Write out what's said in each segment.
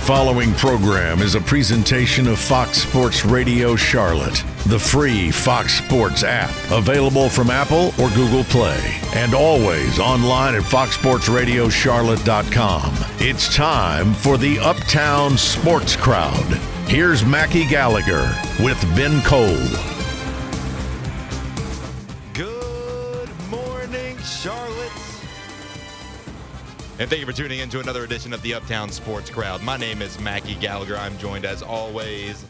following program is a presentation of Fox Sports Radio Charlotte, the free Fox Sports app, available from Apple or Google Play, and always online at foxsportsradiocharlotte.com. It's time for the Uptown Sports Crowd. Here's Mackie Gallagher with Ben Cole. And thank you for tuning in to another edition of the Uptown Sports Crowd. My name is Mackie Gallagher. I'm joined, as always,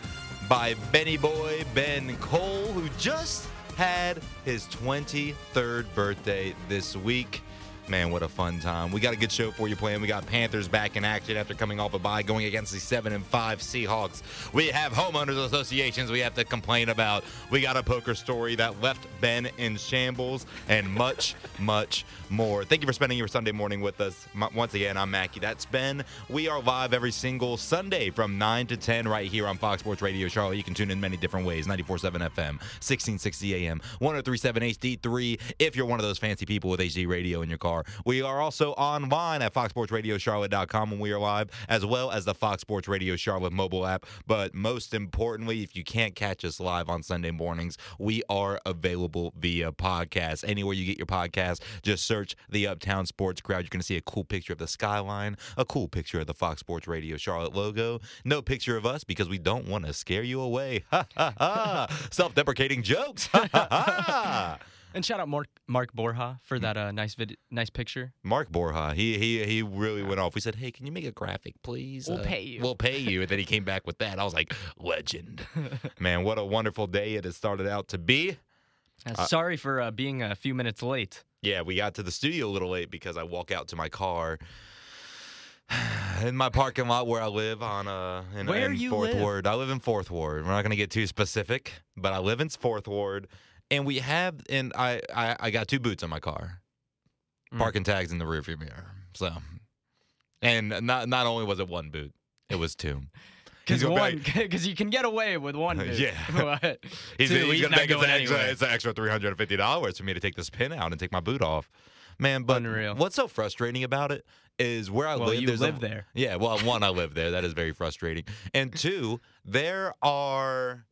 by Benny Boy Ben Cole, who just had his 23rd birthday this week. Man, what a fun time. We got a good show for you playing. We got Panthers back in action after coming off a bye going against the 7 and 5 Seahawks. We have homeowners associations we have to complain about. We got a poker story that left Ben in shambles and much, much more. Thank you for spending your Sunday morning with us. Once again, I'm Mackie. That's Ben. We are live every single Sunday from 9 to 10 right here on Fox Sports Radio Charlotte. You can tune in many different ways 94.7 FM, 1660 AM, 1037 HD3 if you're one of those fancy people with HD radio in your car. We are also online at foxsportsradiocharlotte.com when we are live, as well as the Fox Sports Radio Charlotte mobile app. But most importantly, if you can't catch us live on Sunday mornings, we are available via podcast. Anywhere you get your podcast, just search the Uptown Sports Crowd. You're going to see a cool picture of the skyline, a cool picture of the Fox Sports Radio Charlotte logo. No picture of us because we don't want to scare you away. Ha ha ha! Self-deprecating jokes. Ha ha ha! And shout out Mark Mark Borja for that uh, nice vid- nice picture. Mark Borja, he he he really went off. We said, "Hey, can you make a graphic, please? We'll pay you." We'll pay you." And then he came back with that. I was like, "Legend, man! What a wonderful day it has started out to be." Uh, sorry for uh, being a few minutes late. Yeah, we got to the studio a little late because I walk out to my car in my parking lot where I live on uh in, Where in you Fourth live? Ward. I live in Fourth Ward. We're not gonna get too specific, but I live in Fourth Ward, and we have and I I, I got two boots on my car, Mm. parking tags in the rearview mirror. So, and not not only was it one boot, it was two. Because gonna one, because you can get away with one. Boot. Yeah. But He's, two, he's, gonna not take it's an going extra, anywhere. it's an extra three hundred and fifty dollars for me to take this pin out and take my boot off. Man, but Unreal. what's so frustrating about it is where I Well, live. you there's live a, there. Yeah, well, one, I live there. That is very frustrating. And two, there are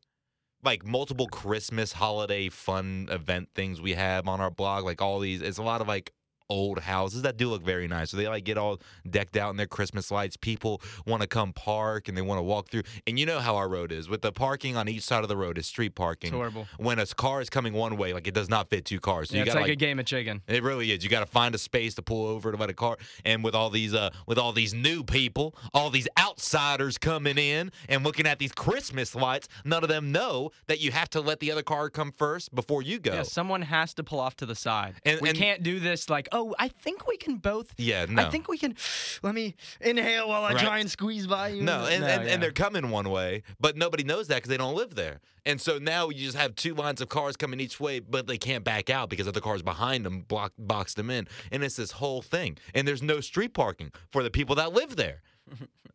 like multiple Christmas holiday fun event things we have on our blog. Like all these, it's a lot of like old houses that do look very nice. So they like get all decked out in their Christmas lights. People want to come park and they want to walk through. And you know how our road is with the parking on each side of the road is street parking. It's horrible. When a car is coming one way, like it does not fit two cars. So yeah, you it's gotta like, like a game of chicken. it really is. You got to find a space to pull over to let a car. And with all these, uh, with all these new people, all these outsiders coming in and looking at these Christmas lights, none of them know that you have to let the other car come first before you go. Yeah, someone has to pull off to the side. And- we and- can't do this like, oh, Oh, I think we can both. Yeah, no. I think we can. Let me inhale while I Right. try and squeeze by you. No, and, and, yeah. and they're coming one way, but nobody knows that because they don't live there. And so now you just have two lines of cars coming each way, but they can't back out because other cars behind them block box them in. And it's this whole thing. And there's no street parking for the people that live there.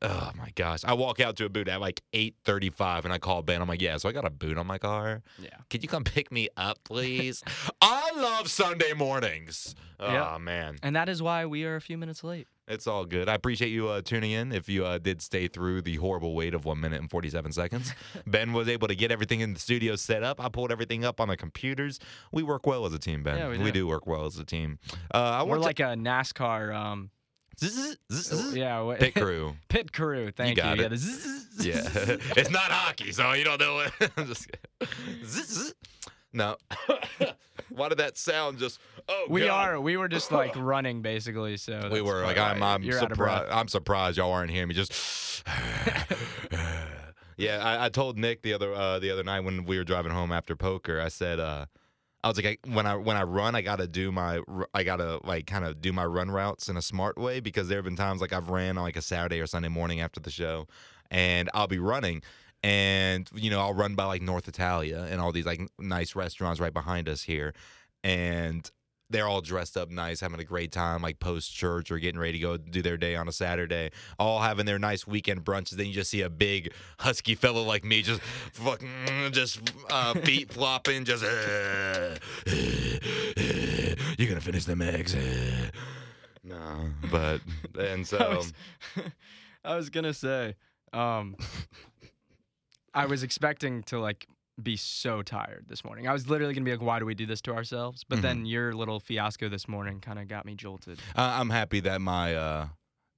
Oh my gosh. I walk out to a boot at like 8:35 and I call Ben. I'm like, "Yeah, so I got a boot on my car. Yeah. Could you come pick me up, please?" I love Sunday mornings. Oh Yeah. man. And that is why we are a few minutes late. It's all good. I appreciate you uh, tuning in. If you uh, did stay through the horrible wait of one minute and 47 seconds, Ben was able to get everything in the studio set up. I pulled everything up on the computers. We work well as a team, Ben. Yeah, we do. do. work well as a team. Uh, I We're want like a NASCAR. Um, to, zzz, zzz, zzz, yeah, what- pit crew. Pit crew. Thank you. got Yeah, zzz- Yeah, it's not hockey, so you don't know it. No. Why did that sound just? Oh, We God. are. We were just like running basically. So We were like, probably I'm, I'm you're out of breath. surprised. I'm surprised y'all aren't hearing me. Just, yeah. I, I told Nick the other uh, the other night when we were driving home after poker. I said, uh, I was like, I, when I when I run, I gotta do my, I gotta like kind of do my run routes in a smart way because there have been times like I've ran on like a Saturday or Sunday morning after the show, and I'll be running. And you know I'll run by like North Italia and all these like nice restaurants right behind us here, and they're all dressed up nice, having a great time, like post church or getting ready to go do their day on a Saturday, all having their nice weekend brunches. Then you just see a big husky fellow like me, just fucking, just uh, feet flopping, just. Uh, you're gonna finish them eggs. no, but and I so was, I was gonna say, um, I was expecting to like be so tired this morning. I was literally gonna be like, "Why do we do this to ourselves?" But then your little fiasco this morning kind of got me jolted. Uh, I'm happy that my uh,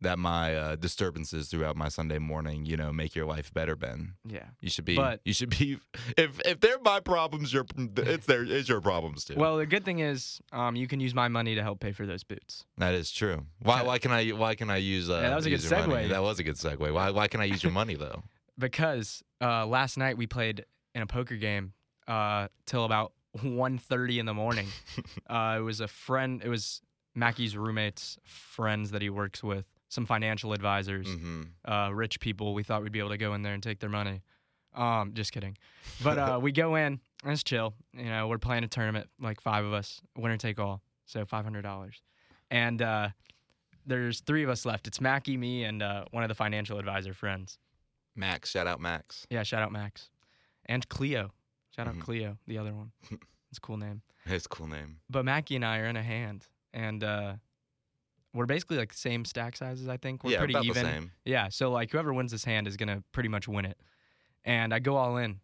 that my uh, disturbances throughout my Sunday morning, you know, make your life better, Ben. Yeah. You should be. But- you should be. If if they're my problems, your it's their it's your problems too. Well, the good thing is, um, you can use my money to help pay for those boots. that is true. Why why can I why can I use? Uh, Yeah, that was a good your money? segue. That was a good segue. Why why can I use your money though? because uh, last night we played in a poker game uh, till about 1.30 in the morning. uh, it was a friend. It was Mackie's roommates' friends that he works with, some financial advisors, hmm uh, rich people. We thought we'd be able to go in there and take their money. Um, just kidding. But uh, we go in and it's chill. You know, we're playing a tournament, like five of us, winner take all, so five hundred dollars. And uh, there's three of us left. It's Mackie, me, and uh, one of the financial advisor friends. Max, shout out Max. Yeah, shout out Max. And Cleo. Shout out Mhm. Cleo, the other one. It's a cool name. His cool name. But Mackie and I are in a hand. And uh, we're basically like same stack sizes, I think. We're yeah, pretty about even. the same. Yeah. So like whoever wins this hand is gonna pretty much win it. And I go all in.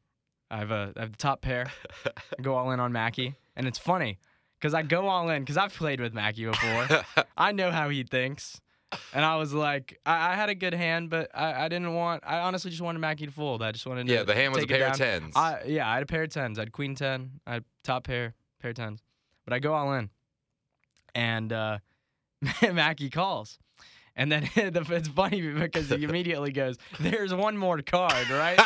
I have a I have the top pair. I go all in on Mackie. And it's funny because I go all in because I've played with Mackie before. I know how he thinks. And I was like, I, I had a good hand, but I, I didn't want. I honestly just wanted Mackie to fold. I just wanted to. yeah, the hand was a pair of tens. I yeah, I had a pair of tens. I had queen ten. I had top pair, pair of tens. But I go all in, and uh, Mackie calls, and then it's funny because he immediately goes, "There's one more card, right?"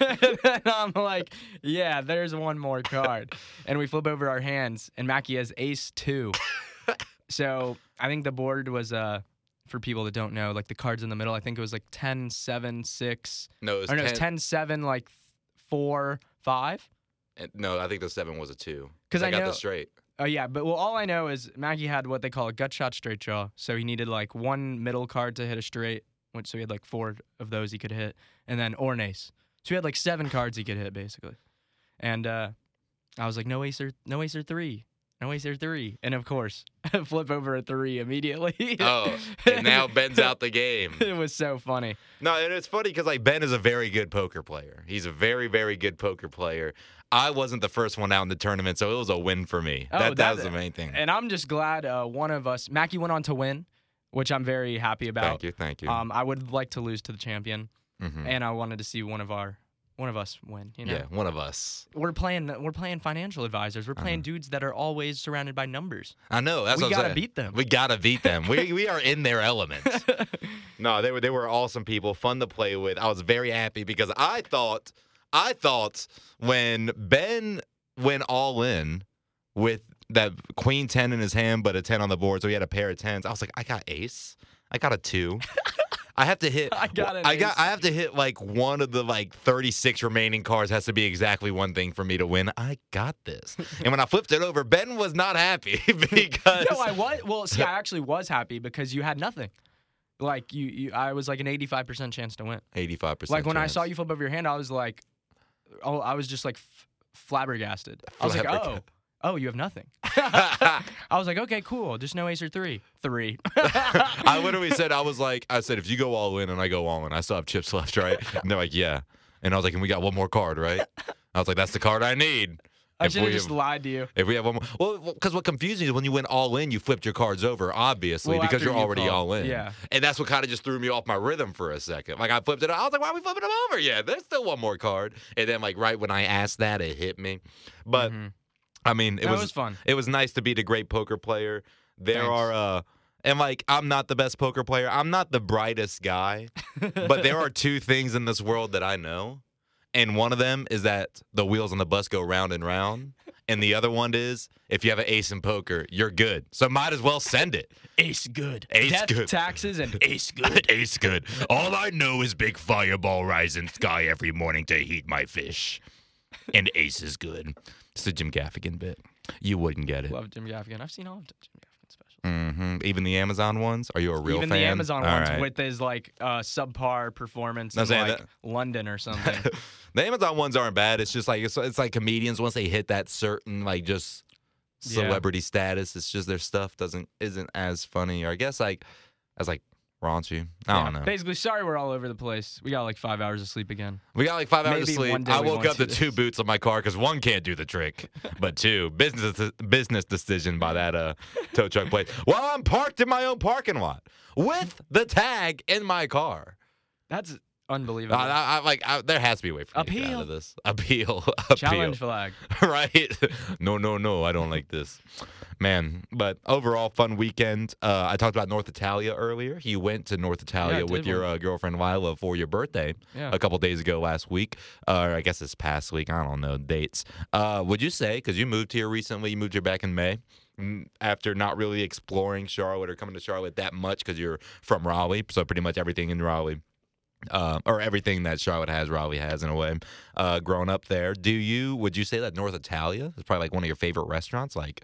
and I'm like, "Yeah, there's one more card," and we flip over our hands, and Mackie has ace two. so I think the board was uh. For people that don't know, like the cards in the middle, I think it was like 10, 7, 6, no, it was or no, it was 10 10, 7, like 4, 5. Uh, No, I think the seven was a 2. Because I got know- the straight. Oh yeah, but well, all I know is Maggie had what they call a gut shot straight draw. So he needed like one middle card to hit a straight, which so he had like four of those he could hit, and then or an ace. So he had like seven cards he could hit basically. And uh, I was like, no ace or no ace or three, no ace or three, and of course, flip over a three immediately. Oh, and now Ben's out the game. it was so funny. No, and it's funny because like Ben is a very good poker player. He's a very, very good poker player. I wasn't the first one out in the tournament, so it was a win for me. Oh, that, that, that- was the main thing. And I'm just glad uh, one of us, Mackie, went on to win, which I'm very happy about. Thank you, thank you. Um, I would like to lose to the champion, Mhm. and I wanted to see one of our one of us win. You know, Yeah, one of us. we're playing we're playing financial advisors. We're playing dudes that are always surrounded by numbers. I know. That's we what I'm gotta saying. beat them. We gotta beat them. we we are in their element. No, they were they were awesome people, fun to play with. I was very happy because I thought I thought when Ben went all in with that queen ten in his hand, but a ten on the board, so he had a pair of tens. I was like, I got ace. I got a two. I have to hit. I got an I got. I have to hit like one of the like thirty six remaining cards has to be exactly one thing for me to win. I got this. and when I flipped it over, Ben was not happy because no, I was. Well, see, I actually was happy because you had nothing. Like you, you I was like an 85% chance to win. eighty five percent. Like when I saw you flip over your hand, I was like, oh, I was just like f- flabbergasted. I was like, oh. Oh, you have nothing. I was like, okay, cool. Just no ace or three. Three. I literally said, I was like, I said, if you go all in and I go all in, I still have chips left, right? And they're like, yeah. And I was like, and we got one more card, right? I was like, that's the card I need. I should have we just lied to you. If we have one more, well, because what confused me is when you went all in, you flipped your cards over, obviously, Well, because after you're you already called, all in. yeah. And that's what kind of just threw me off my rhythm for a second. Like I flipped it, I was like, why are we flipping them over? Yeah, there's still one more card. And then like right when I asked that, it hit me. But Mhm. I mean, it was, was fun. it was nice to beat a great poker player. There Thanks. are uh and like I'm not the best poker player. I'm not the brightest guy. but there are two things in this world that I know. And one of them is that the wheels on the bus go round and round. And the other one is if you have an ace in poker, you're good. So might as well send it. Ace good. Ace Death, good. taxes, and ace good. ace good. All I know is big fireball rise in sky every morning to heat my fish. And ace is good. It's a Jim Gaffigan bit. You wouldn't get it. Love Jim Gaffigan. I've seen all of Jim Gaffigan specials. Mm-hmm. Even the Amazon ones? Are you a real fan? Even fan? the Amazon All ones right. with his like uh, subpar performance I'm in saying like London or something. the Amazon ones aren't bad. It's just like it's, it's like comedians once they hit that certain like just Yeah. celebrity status, it's just their stuff doesn't isn't as funny. Or I guess like as like raunchy. I Yeah, don't know. Basically, sorry we're all over the place. We got like five hours of sleep again. We got like five hours of sleep. I woke up to two boots on my car because one can't do the trick, but two business business decision by that uh tow truck place. While I'm parked in my own parking lot with the tag in my car. That's unbelievable. I, I, I- like I, there has to be a way for me to get out Appeal. of this. Appeal. Appeal. Challenge flag. right? no, no, no. I don't like this, man. But overall, fun weekend. Uh, I talked about North Italia earlier. You went to North Italia I with your uh, girlfriend Lila for your birthday Yeah. a couple days ago last week, uh, or I guess this past week. I don't know dates. Uh, would you say because you moved here recently? You moved here back in May. After not really exploring Charlotte or coming to Charlotte that much because you're from Raleigh, so pretty much everything in Raleigh uh, or everything that Charlotte has, Raleigh has in a way. Uh, growing up there, do you would you say that North Italia is probably like one of your favorite restaurants, like,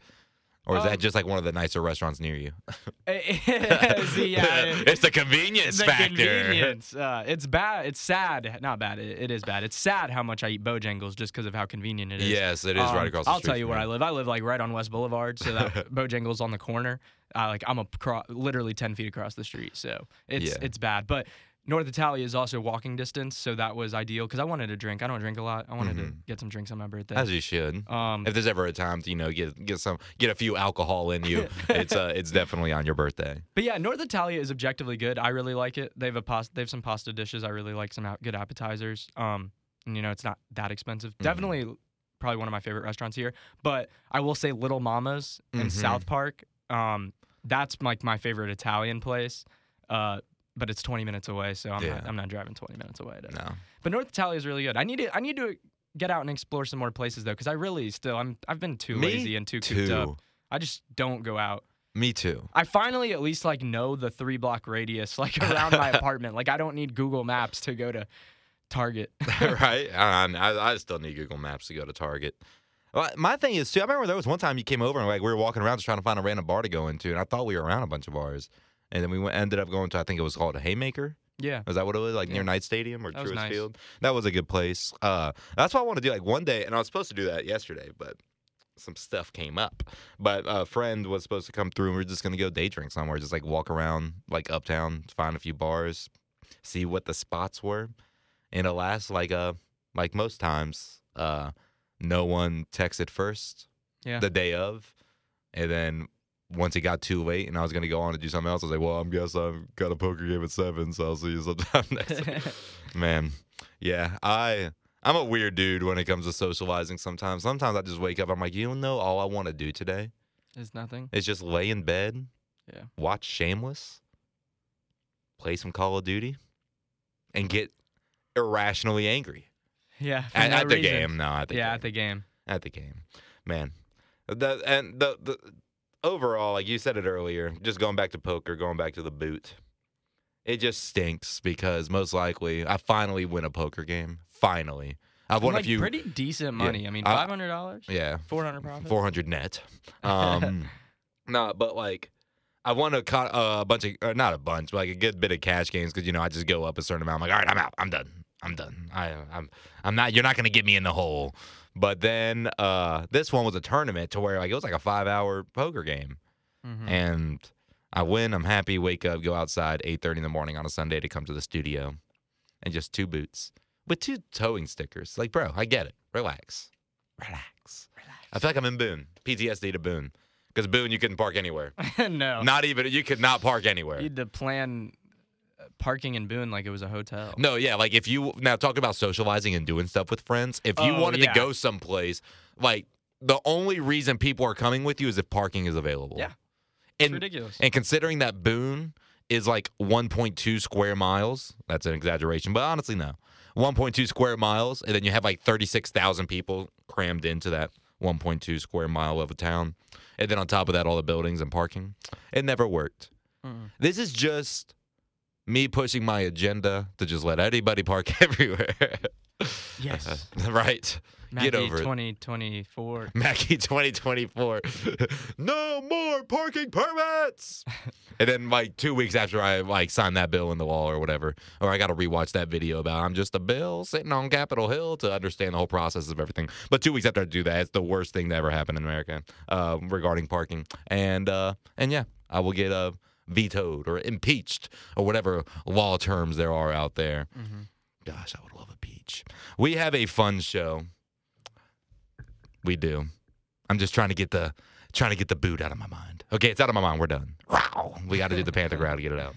or is Um, that just like one of the nicer restaurants near you? the, uh, it's the convenience the factor. convenience. Uh, it's bad. It's sad. Not bad. It, it is bad. It's sad how much I eat Bojangles just because of how convenient it is. Yes, it is right Um, across the street. I'll tell you where you. I live. I live like right on West Boulevard, so that Bojangles on the corner. Uh, like I'm a cro- literally ten feet across the street, so it's Yeah. it's bad. But North Italia is also walking distance, so that was ideal because I wanted to drink. I don't drink a lot. I wanted to Mhm. get some drinks on my birthday. As you should. um, If there's ever a time to you know get get some get a few alcohol in you, it's uh it's definitely on your birthday. But yeah, North Italia is objectively good. I really like it. They have a pasta. They have some pasta dishes. I really like some out- good appetizers. Um, and you know, it's not that expensive. Mm-hmm. Definitely, probably one of my favorite restaurants here. But I will say Little Mama's in Mhm. South Park. Um, that's like my favorite Italian place. Uh, but it's 20 minutes away, so I'm Yeah. not, I'm not driving 20 minutes away. To, No. But North Italia is really good. I need to I need to get out and explore some more places though, because I really still I'm I've been too Me lazy and too cooped up. Too. I just don't go out. Me too. I finally at least like know the three block radius like around my apartment. Like I don't need Google Maps to go to Target. right? I, I, I still need Google Maps to go to Target. Well, my thing is too. I remember there was one time you came over and like we were walking around just trying to find a random bar to go into, and I thought we were around a bunch of bars, and then we went, ended up going to I think it was called Haymaker. yeah. Is that what it was? Like near Yeah. Knight Stadium or Truist nice. Field? That was a good place. Uh, that's what I want to do. Like one day, and I was supposed to do that yesterday, but some stuff came up. But a friend was supposed to come through, and we are just gonna go day drink somewhere, just like walk around like uptown, find a few bars, see what the spots were. And alas, like uh, like most times, uh, no one texted first Yeah. the day of, and then once it got too late and I was gonna go on to do something else, I was like, "Well, I'm guess I've got a poker game at seven, so I'll see you sometime next." week." Man, yeah, I I'm a weird dude when it comes to socializing. Sometimes, sometimes I just wake up, I'm like, you know, all I want to do today is nothing. is just lay in bed, Yeah. watch Shameless, play some Call of Duty, and get irrationally angry Yeah. at, no at the game. No, at the yeah, game at the game. at the game, man. The and the the overall, like you said it earlier, just going back to poker, going back to the boot, it just stinks because most likely I finally win a poker game. Finally, I've won like a few. pretty decent money. I mean, five hundred dollars, yeah, four hundred profit. four hundred net. Um, nah, but like. I won a co- uh, a bunch of, uh, not a bunch, but like a good bit of cash games because you know I just go up a certain amount. I'm like, all right, I'm out, I'm done, I'm done. I, I'm, I'm not. You're not gonna get me in the hole. But then uh, this one was a tournament to where like it was like a five hour poker game, Mhm. and I win. I'm happy. Wake up, go outside, eight thirty in the morning on a Sunday to come to the studio, and just two boots with two towing stickers. Like, bro, I get it. Relax, relax. relax. I feel like I'm in Boone. PTSD to Boone. Because Boone, you couldn't park anywhere. no, Not even you could not park anywhere. you had to plan parking in Boone like it was a hotel. No, yeah, like if you now talk about socializing and doing stuff with friends, if you Oh, wanted yeah. to go someplace, like the only reason people are coming with you is if parking is available. Yeah. It's And ridiculous. and considering that Boone is like 1.2 square miles, that's an exaggeration, but honestly no. 1.2 square miles and then you have like 36,000 people crammed into that 1.2 square mile of a town. And then on top of that all the buildings and parking. It never worked. Mm-mm. This is just me pushing my agenda to just let anybody park everywhere. Yes. right. Mackie Get over it. 2024. Mackie 2024. no more parking permits. and then like two weeks after I like signed that bill in the wall or whatever, or I got to rewatch that video about I'm just a bill sitting on Capitol Hill to understand the whole process of everything. But two weeks after I do that, it's the worst thing to ever happen in America uh, regarding parking. And uh, and yeah, I will get uh, vetoed or impeached or whatever law terms there are out there. Mhm. Gosh, I would love a peach. We have a fun show. We do. I'm just trying to get the trying to get the boot out of my mind. Okay, it's out of my mind. We're done. Wow. We got to do the Panther growl to get it out.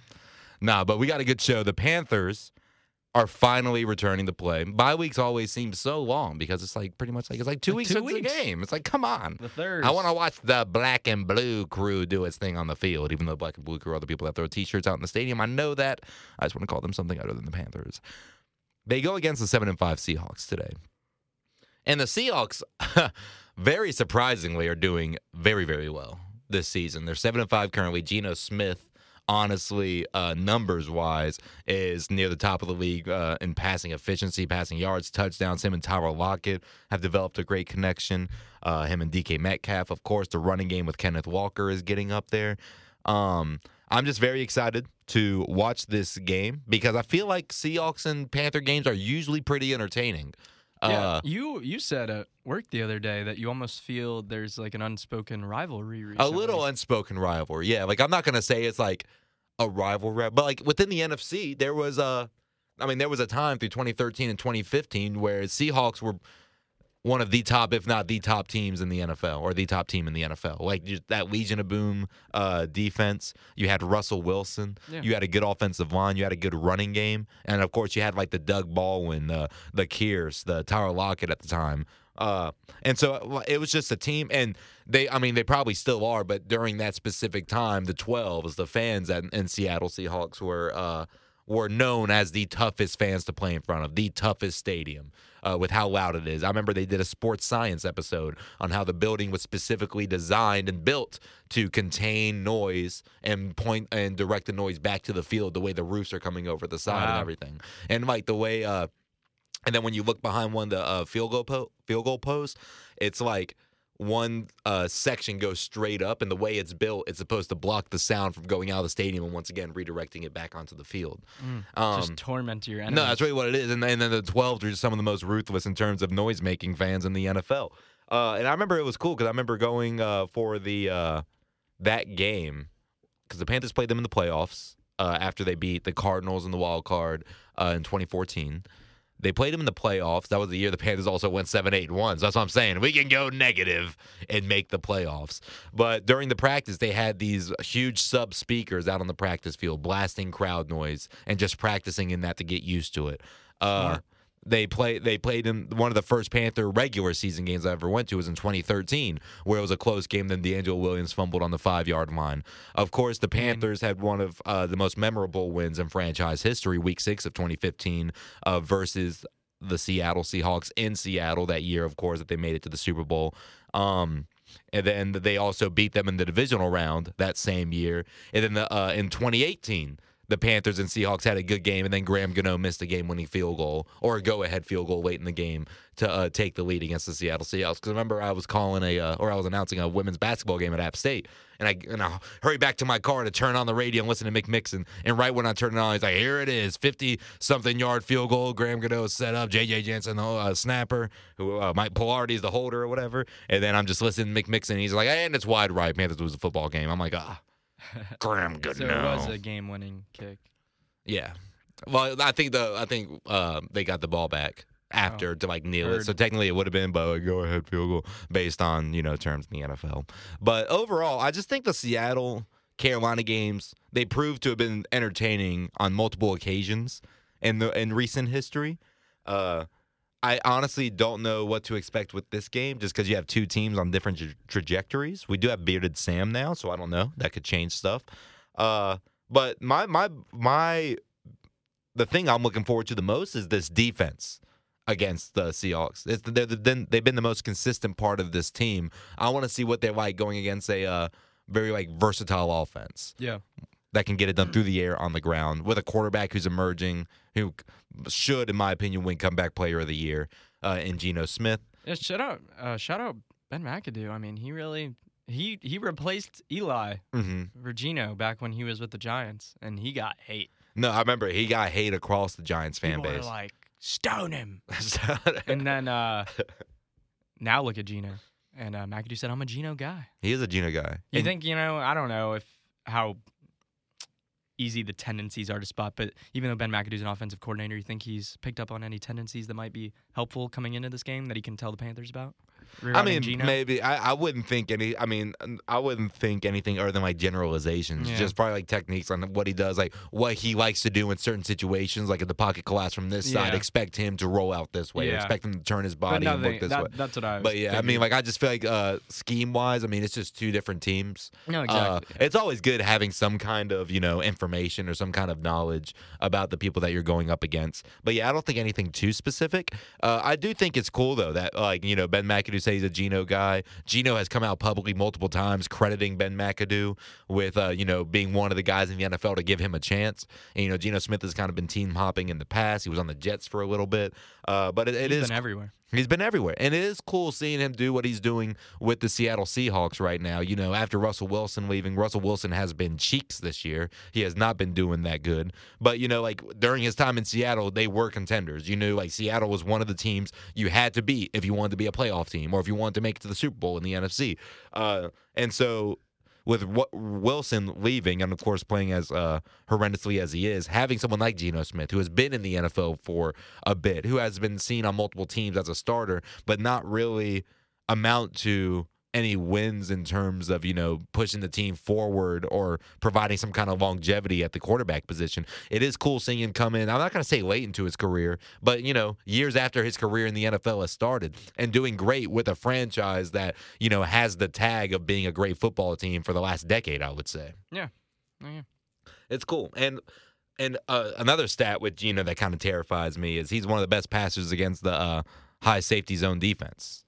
Nah, but we got a good show. The Panthers are finally returning to play. Bye weeks always seem so long because it's like pretty much like it's like two weeks two since weeks. the game. It's like come on. The third. I want to watch the black and blue crew do its thing on the field, even though black and blue crew are the people that throw t-shirts out in the stadium. I know that. I just want to call them something other than the Panthers. They go against the seven and five Seahawks today, and the Seahawks, very surprisingly, are doing very very well this season. They're seven and five currently. Geno Smith. Honestly, uh, numbers wise, is near the top of the league uh, in passing efficiency, passing yards, touchdowns. Him and Tyler Lockett have developed a great connection. Uh, him and DK Metcalf, of course, the running game with Kenneth Walker is getting up there. Um, I'm just very excited to watch this game because I feel like Seahawks and Panther games are usually pretty entertaining. Yeah, Uh, you you said at work the other day that you almost feel there's like an unspoken rivalry. a little unspoken rivalry, yeah. Like I'm not gonna say it's like a rivalry, but like within the NFC, there was a, I mean, there was a time through 2013 and 2015 where Seahawks were one of the top, if not the top teams in the NFL, or the top team in the NFL. Like that Legion of Boom uh, defense. You had Russell Wilson. Yeah. You had a good offensive line. You had a good running game, and of course, you had like the Doug Baldwin, the the Kearse, the Tyler Lockett at the time. Uh, and so uh, it was just a team, and they, I mean, they probably still are, but during that specific time, the 12s, the fans at, in Seattle Seahawks were uh, were known as the toughest fans to play in front of, the toughest stadium uh, with how loud it is. I remember they did a sports science episode on how the building was specifically designed and built to contain noise and point and direct the noise back to the field the way the roofs are coming over the side and everything. And like the way uh and then when you look behind one of the uh, field goal po- field goal posts, it's like one uh, section goes straight up, and the way it's built, it's supposed to block the sound from going out of the stadium, and once again redirecting it back onto the field. Um, just torment your enemy. no, that's really what it is. And, and then the 12s are just some of the most ruthless in terms of noise making fans in the NFL. Uh, and I remember it was cool because I remember going uh, for the uh, that game because the Panthers played them in the playoffs uh, after they beat the Cardinals in the wild card uh, in 2014. They played them in the playoffs. That was the year the Panthers also went 7 8 1. So that's what I'm saying. We can go negative and make the playoffs. But during the practice, they had these huge sub speakers out on the practice field, blasting crowd noise and just practicing in that to get used to it. Uh. They play they played in one of the first Panther regular season games I ever went to was in 2013, where it was a close game. Then DeAngelo Williams fumbled on the five yard line. Of course, the Panthers had one of uh, the most memorable wins in franchise history, Week Six of 2015, uh, versus the Seattle Seahawks in Seattle that year. Of course, that they made it to the Super Bowl. Um, and then they also beat them in the divisional round that same year. And then the, uh, in 2018, the Panthers and Seahawks had a good game, and then Graham Gano missed a game-winning field goal or a go-ahead field goal late in the game to uh, take the lead against the Seattle Seahawks. Because remember, I was calling a uh, or I was announcing a women's basketball game at App State, and I and I hurried back to my car to turn on the radio and listen to Mick Mixon. And right when I turned it on, he's like, "Here it is, fifty-something yard field goal. Graham Gano set up. J.J. Jansen, the uh, snapper, who uh, Mike Palardy is the holder or whatever." And then I'm just listening to Mick Mixon. And he's like, "And it's wide right. Panthers lose the football game." I'm like, "Ah." Graham so Gano. it was a game-winning kick. Yeah. Well, I think the I think uh, they got the ball back after to like kneel it. So technically, it would have been but a go ahead field goal based on you know terms in the NFL. But overall, I just think the Seattle Carolina games they proved to have been entertaining on multiple occasions in the in recent history. Uh, I honestly don't know what to expect with this game, just because you have two teams on different tra- trajectories. We do have bearded Sam now, so I don't know that could change stuff. Uh, but my my my the thing I'm looking forward to the most is this defense against the Seahawks. It's they're, they're, they've been the most consistent part of this team. I want to see what they're like going against a uh, very like versatile offense Yeah. That can get it done through the air on the ground with a quarterback who's emerging, who should, in my opinion, win comeback player of the year uh, in Geno Smith. Yeah, shout out, uh, shout out Ben McAdoo. I mean, he really he he replaced Eli hmm Regino back when he was with the Giants, and he got hate. No, I remember he got hate across the Giants fan People were base. like, stone him. And then uh, now look at Geno. And uh, McAdoo said, I'm a Geno guy. he is a Geno guy. You And- think, you know, I don't know if how easy the tendencies are to spot. But even though Ben McAdoo's an offensive coordinator, you think he's picked up on any tendencies that might be helpful coming into this game that he can tell the Panthers about? I mean, Geno? maybe I, I wouldn't think any. I mean, I wouldn't think anything other than like generalizations. Yeah. Just probably like techniques on what he does, like what he likes to do in certain situations. Like if the pocket collapse from this side, expect him to roll out this way. Yeah. expect him to turn his body and look this that- way. That's what I. But yeah, I mean, like I just feel like uh, scheme wise, I mean, it's just two different teams. no, Uh, exactly. it's always good having some kind of you know information or some kind of knowledge about the people that you're going up against. But yeah, I don't think anything too specific. Uh, I do think it's cool though that like you know Ben McAdoo says he's a Geno guy. Geno has come out publicly multiple times crediting Ben McAdoo with uh, you know being one of the guys in the NFL to give him a chance. And you know Geno Smith has kind of been team hopping in the past. He was on the Jets for a little bit, uh, but it, it He's is been everywhere. He's been everywhere. And it is cool seeing him do what he's doing with the Seattle Seahawks right now. You know, after Russell Wilson leaving, Russell Wilson has been cheeks this year. He has not been doing that good. But, you know, like during his time in Seattle, they were contenders. You knew, like, Seattle was one of the teams you had to beat if you wanted to be a playoff team or if you wanted to make it to the Super Bowl in the NFC. Uh, and so with Wilson leaving and of course playing as uh, horrendously as he is, having someone like Geno Smith who has been in the NFL for a bit, who has been seen on multiple teams as a starter, but not really amount to any wins in terms of you know pushing the team forward or providing some kind of longevity at the quarterback position. It is cool seeing him come in. I'm not going to say late into his career, but you know years after his career in the NFL has started and doing great with a franchise that you know has the tag of being a great football team for the last decade. I would say Oh, yeah. it's cool and. And uh, another stat with Geno that kind of terrifies me is he's one of the best passers against the uh, high safety zone defense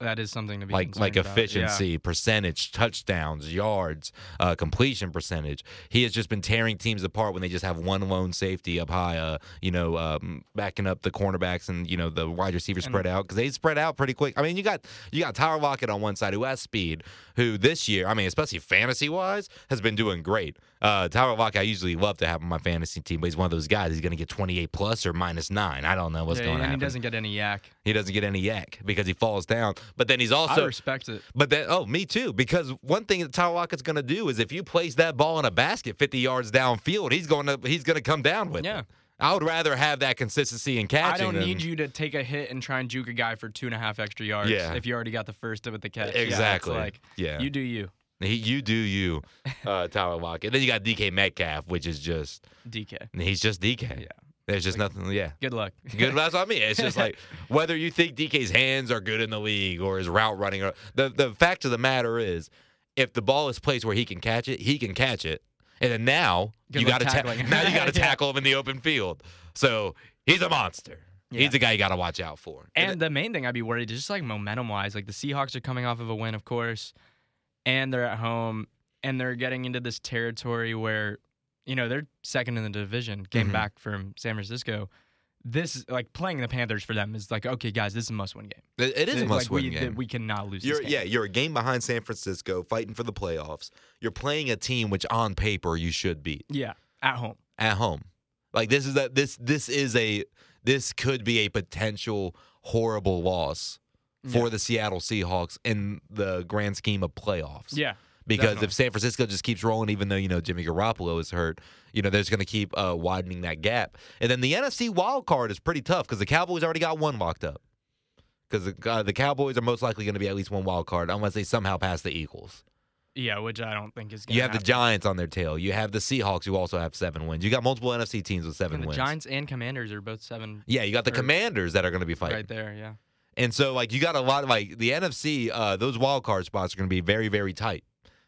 That is something to be like like about. Yeah. efficiency, percentage, touchdowns, yards, uh, completion percentage. He has just been tearing teams apart when they just have one lone safety up high, uh, you know, um, backing up the cornerbacks and you know the wide receivers And- spread out because they spread out pretty quick. I mean, you got you got Tyler Lockett on one side who has speed, who this year, I mean, especially fantasy wise, has been doing great. Uh, Tyler Lockett, I usually love to have on my fantasy team, but he's one of those guys. He's going to get 28 plus or minus nine. I don't know what's yeah, going to and happen. he doesn't get any YAC. he doesn't get any YAC because he falls down. But then he's I also respect it. but then, oh, me too. Because one thing that Tyler Lockett's going to do is if you place that ball in a basket 50 yards downfield, he's going to he's going to come down with Yeah. it. I would rather have that consistency in catching. I don't than- need you to take a hit and try and juke a guy for two and a half extra yards. Yeah. If you already got the first with the catch. Yeah, Exactly. like Yeah, you do you, He, you do you, uh, Tyler Lockett. Then you got DK Metcalf, which is just DK. he's just DK. Yeah. There's just nothing. Yeah. Good luck. Good. Luck. That's what I mean. It's just like whether you think DK's hands are good in the league or his route running. Or, the the fact of the matter is, if the ball is placed where he can catch it, he can catch it. And then now Good you got to ta- now you got to tackle him in the open field. So he's a monster. Yeah. He's a guy you got to watch out for. And the main thing I'd be worried is just like momentum wise. Like the Seahawks are coming off of a win, of course, and they're at home and they're getting into this territory where, you know, they're second in the division, came Mhm. back from San Francisco. This like playing the Panthers for them is like, okay, guys, this is a must win game. it, it is a must-win we, game. We cannot lose You're this game. yeah, you're a game behind San Francisco, fighting for the playoffs. You're playing a team which on paper you should beat. Yeah. At home. at home. Like this is a this this is a this could be a potential horrible loss for Yeah. the Seattle Seahawks in the grand scheme of playoffs. Yeah. Because definitely. if San Francisco just keeps rolling, even though you know Jimmy Garoppolo is hurt, you know there's going to keep uh, widening that gap. And then the NFC wild card is pretty tough because the Cowboys already got one locked up. Because the, uh, the Cowboys are most likely going to be at least one wild card unless they somehow pass the Eagles. Yeah, which I don't think is. Gonna You have the. Giants on their tail. You have the Seahawks who also have seven wins. You got multiple NFC teams with seven And the wins. Giants and Commanders are both seven Yeah, you got the Commanders that are going to be fighting, right there. Yeah. and so like you got a lot of like the NFC. Uh, those wild card spots are going to be very very tight,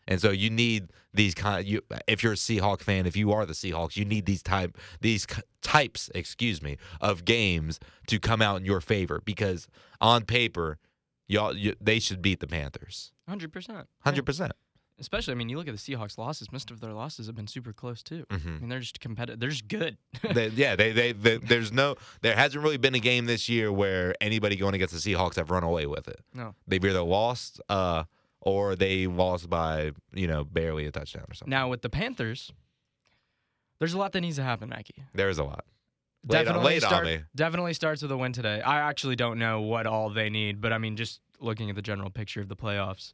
and so you need these kind. You if you're a Seahawk fan, if you are the Seahawks, you need these type these types, excuse me, of games to come out in your favor because on paper, y'all you, they should beat the Panthers, Hundred percent. hundred percent. Especially, I mean, you look at the Seahawks' losses. Most of their losses have been super close too. I Mm-hmm. mean, they're just competitive. They're just good. they, yeah, they, they, they, there's no, there hasn't really been a game this year where anybody going against the Seahawks have run away with it. No. they've either lost, uh, or they lost by you know barely a touchdown or something. now with the Panthers, there's a lot that needs to happen, Mackie. There's a lot. On- Definitely on start, me. Definitely starts with a win today. I actually don't know what all they need, but I mean, just looking at the general picture of the playoffs,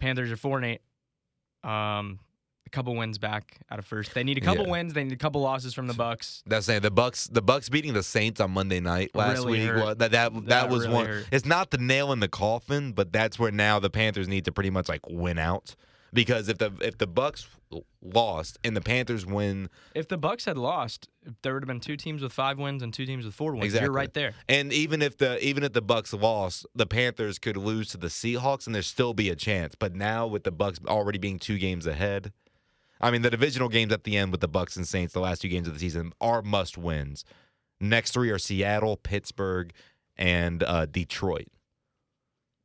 Panthers are four and eight. Um, a couple wins back out of first. They need a couple Yeah. wins. They need a couple losses from the Bucs. That's saying the Bucs. The Bucs beating the Saints on Monday night last Really week. wa- that that that, That was really one. hurt. It's not the nail in the coffin, but that's where now the Panthers need to pretty much like win out because if the if the Bucs lost and the Panthers win, If the Bucs had lost, there would have been two teams with five wins and two teams with four wins. Exactly. You're right there. and even if the even if the Bucs lost, the Panthers could lose to the Seahawks and there still be a chance. But now with the Bucs already being two games ahead. I mean, the divisional games at the end with the Bucs and Saints, the last two games of the season, are must wins. Next three are Seattle, Pittsburgh, and uh, Detroit.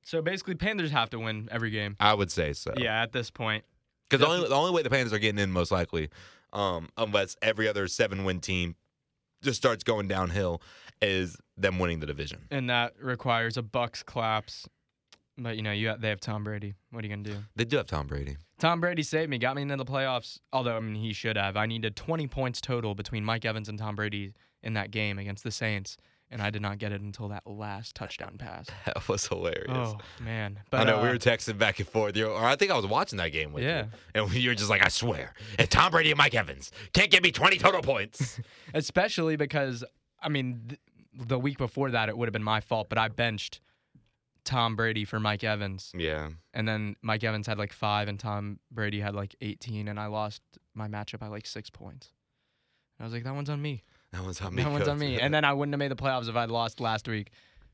So basically, Panthers have to win every game. I would say so. Yeah, at this point. Because the only, the only way the Panthers are getting in, most likely, um, unless every other seven win team just starts going downhill, is them winning the division. And that requires a Bucs collapse. But you know, you they have Tom Brady. What are you gonna do? They do have Tom Brady. Tom Brady saved me, got me into the playoffs. Although I mean, he should have. I needed 20 points total between Mike Evans and Tom Brady in that game against the Saints, and I did not get it until that last touchdown pass. That was hilarious. Oh man! But I know we uh, were texting back and forth. You or I think I was watching that game with Yeah. you. And you were just like, I swear, it's Tom Brady and Mike Evans. Can't give me 20 total points. especially because I mean, th- the week before that it would have been my fault, but I benched Tom Brady for Mike Evans, yeah. and then Mike Evans had like five, and Tom Brady had like 18, and I lost my matchup by like six points. And I was like, that one's on me. That one's on me. That one's on me. And then I wouldn't have made the playoffs if I'd lost last week.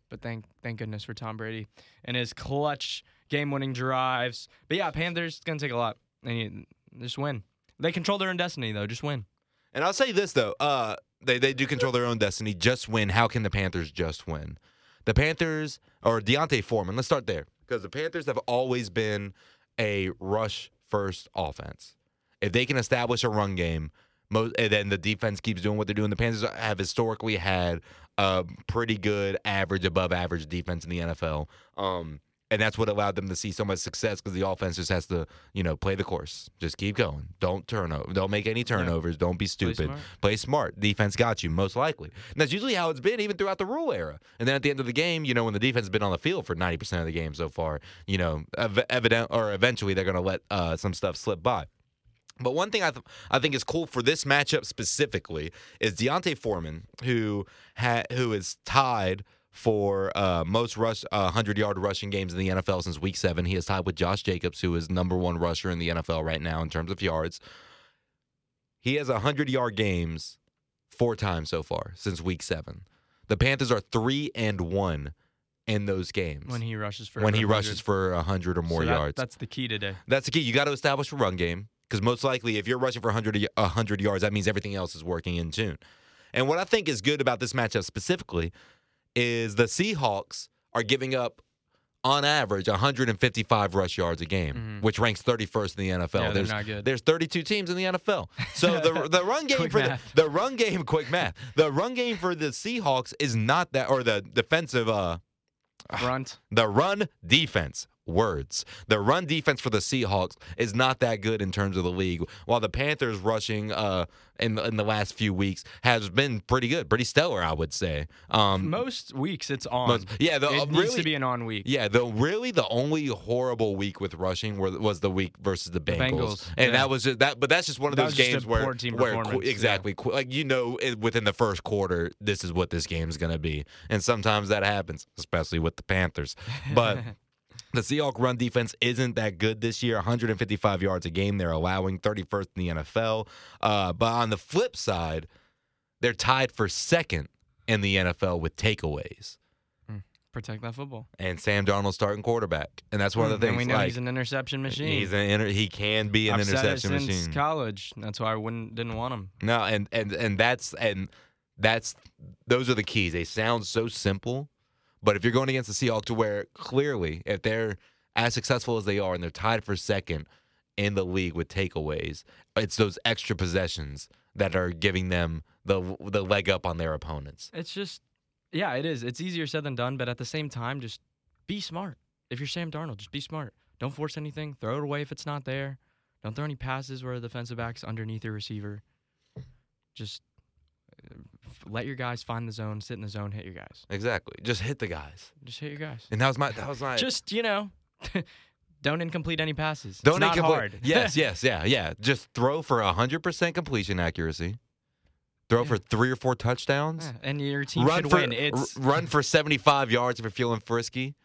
But thank thank goodness for Tom Brady and his clutch game-winning drives. But yeah, Panthers it's gonna take a lot. They just win. They control their own destiny though. Just win. And I'll say this though, uh, they they do control their own destiny. Just win. How can the Panthers just win? The Panthers or D'Onta Foreman. Let's start there because the Panthers have always been a rush first offense. If they can establish a run game, and then the defense keeps doing what they're doing. The Panthers have historically had a pretty good, average, above average defense in the NFL. Um, and that's what allowed them to see so much success because the offense just has to, you know, play the course. Just keep going. Don't turn over. Don't make any turnovers. Don't be stupid. smart. Play smart. Defense got you, most likely. And that's usually how it's been even throughout the Rhule era. And then at the end of the game, you know, when the defense has been on the field for 90% of the game so far, you know, ev- evident or eventually they're going to let uh, some stuff slip by. But one thing I, th- I think is cool for this matchup specifically is D'Onta Foreman, who ha- who is tied for uh, most rush uh, hundred yard rushing games in the NFL since Week Seven. He is tied with Josh Jacobs, who is number one rusher in the NFL right now in terms of yards. He has hundred yard games four times so far since Week Seven. The Panthers are three and one in those games When he rushes for when he 100. rushes for hundred or more So that- yards. That's the key today. That's the key. You got to establish a run game because most likely, if you're rushing for 100, y- 100 yards, that means everything else is working in tune. And what I think is good about this matchup specifically is the Seahawks are giving up, on average, 155 rush yards a game, Mhm. which ranks 31st in the NFL. Yeah, there's, not good. there's 32 teams in the NFL. So the the run game for the, math. the run game, quick math, the run game for the Seahawks is not that, or the defensive uh Front. the run defense, words. The run defense for the Seahawks is not that good in terms of the league. While the Panthers rushing uh in in the last few weeks has been pretty good, pretty stellar, I would say. Um Most weeks it's on. most- yeah, the it uh, needs really to be an on week. yeah, the really the only horrible week with rushing were, was the week versus the Bengals, Bengals, and yeah. that was just that. But that's just one of That those games where, where performance, yeah. exactly, like you know, it, within the first quarter, this is what this game's gonna be, and sometimes that happens, especially with the Panthers. But the Seahawks run defense isn't that good this year. 155 yards a game they're allowing, 31st in the NFL. Uh, but on the flip side, they're tied for second in the NFL with takeaways Protect that football. and Sam Darnold starting quarterback, and that's one of the And things. we know like, he's an interception machine. He's an inter- he can be an I've said it interception since machine. college. That's why I wouldn't didn't want him. No, and and and that's and that's those are the keys. They sound so simple, but if you're going against the Seahawks, to where clearly if they're as successful as they are and they're tied for second in the league with takeaways, it's those extra possessions that are giving them the the leg up on their opponents. It's just, yeah, it is. It's easier said than done, but at the same time, just be smart. If you're Sam Darnold, just be smart. Don't force anything. Throw it away if it's not there. Don't throw any passes where the defensive back's underneath your receiver. Just let your guys find the zone, sit in the zone, hit your guys. Exactly. Just hit the guys. Just hit your guys. And that was my that was my Just you know, Don't incomplete any passes. Don't it's not incomplete- hard. Yes, yes, yeah, yeah. Just throw for hundred percent completion accuracy. Throw Yeah. for three or four touchdowns. Yeah, and your team run should for win. It's run for 75 yards if you're feeling frisky.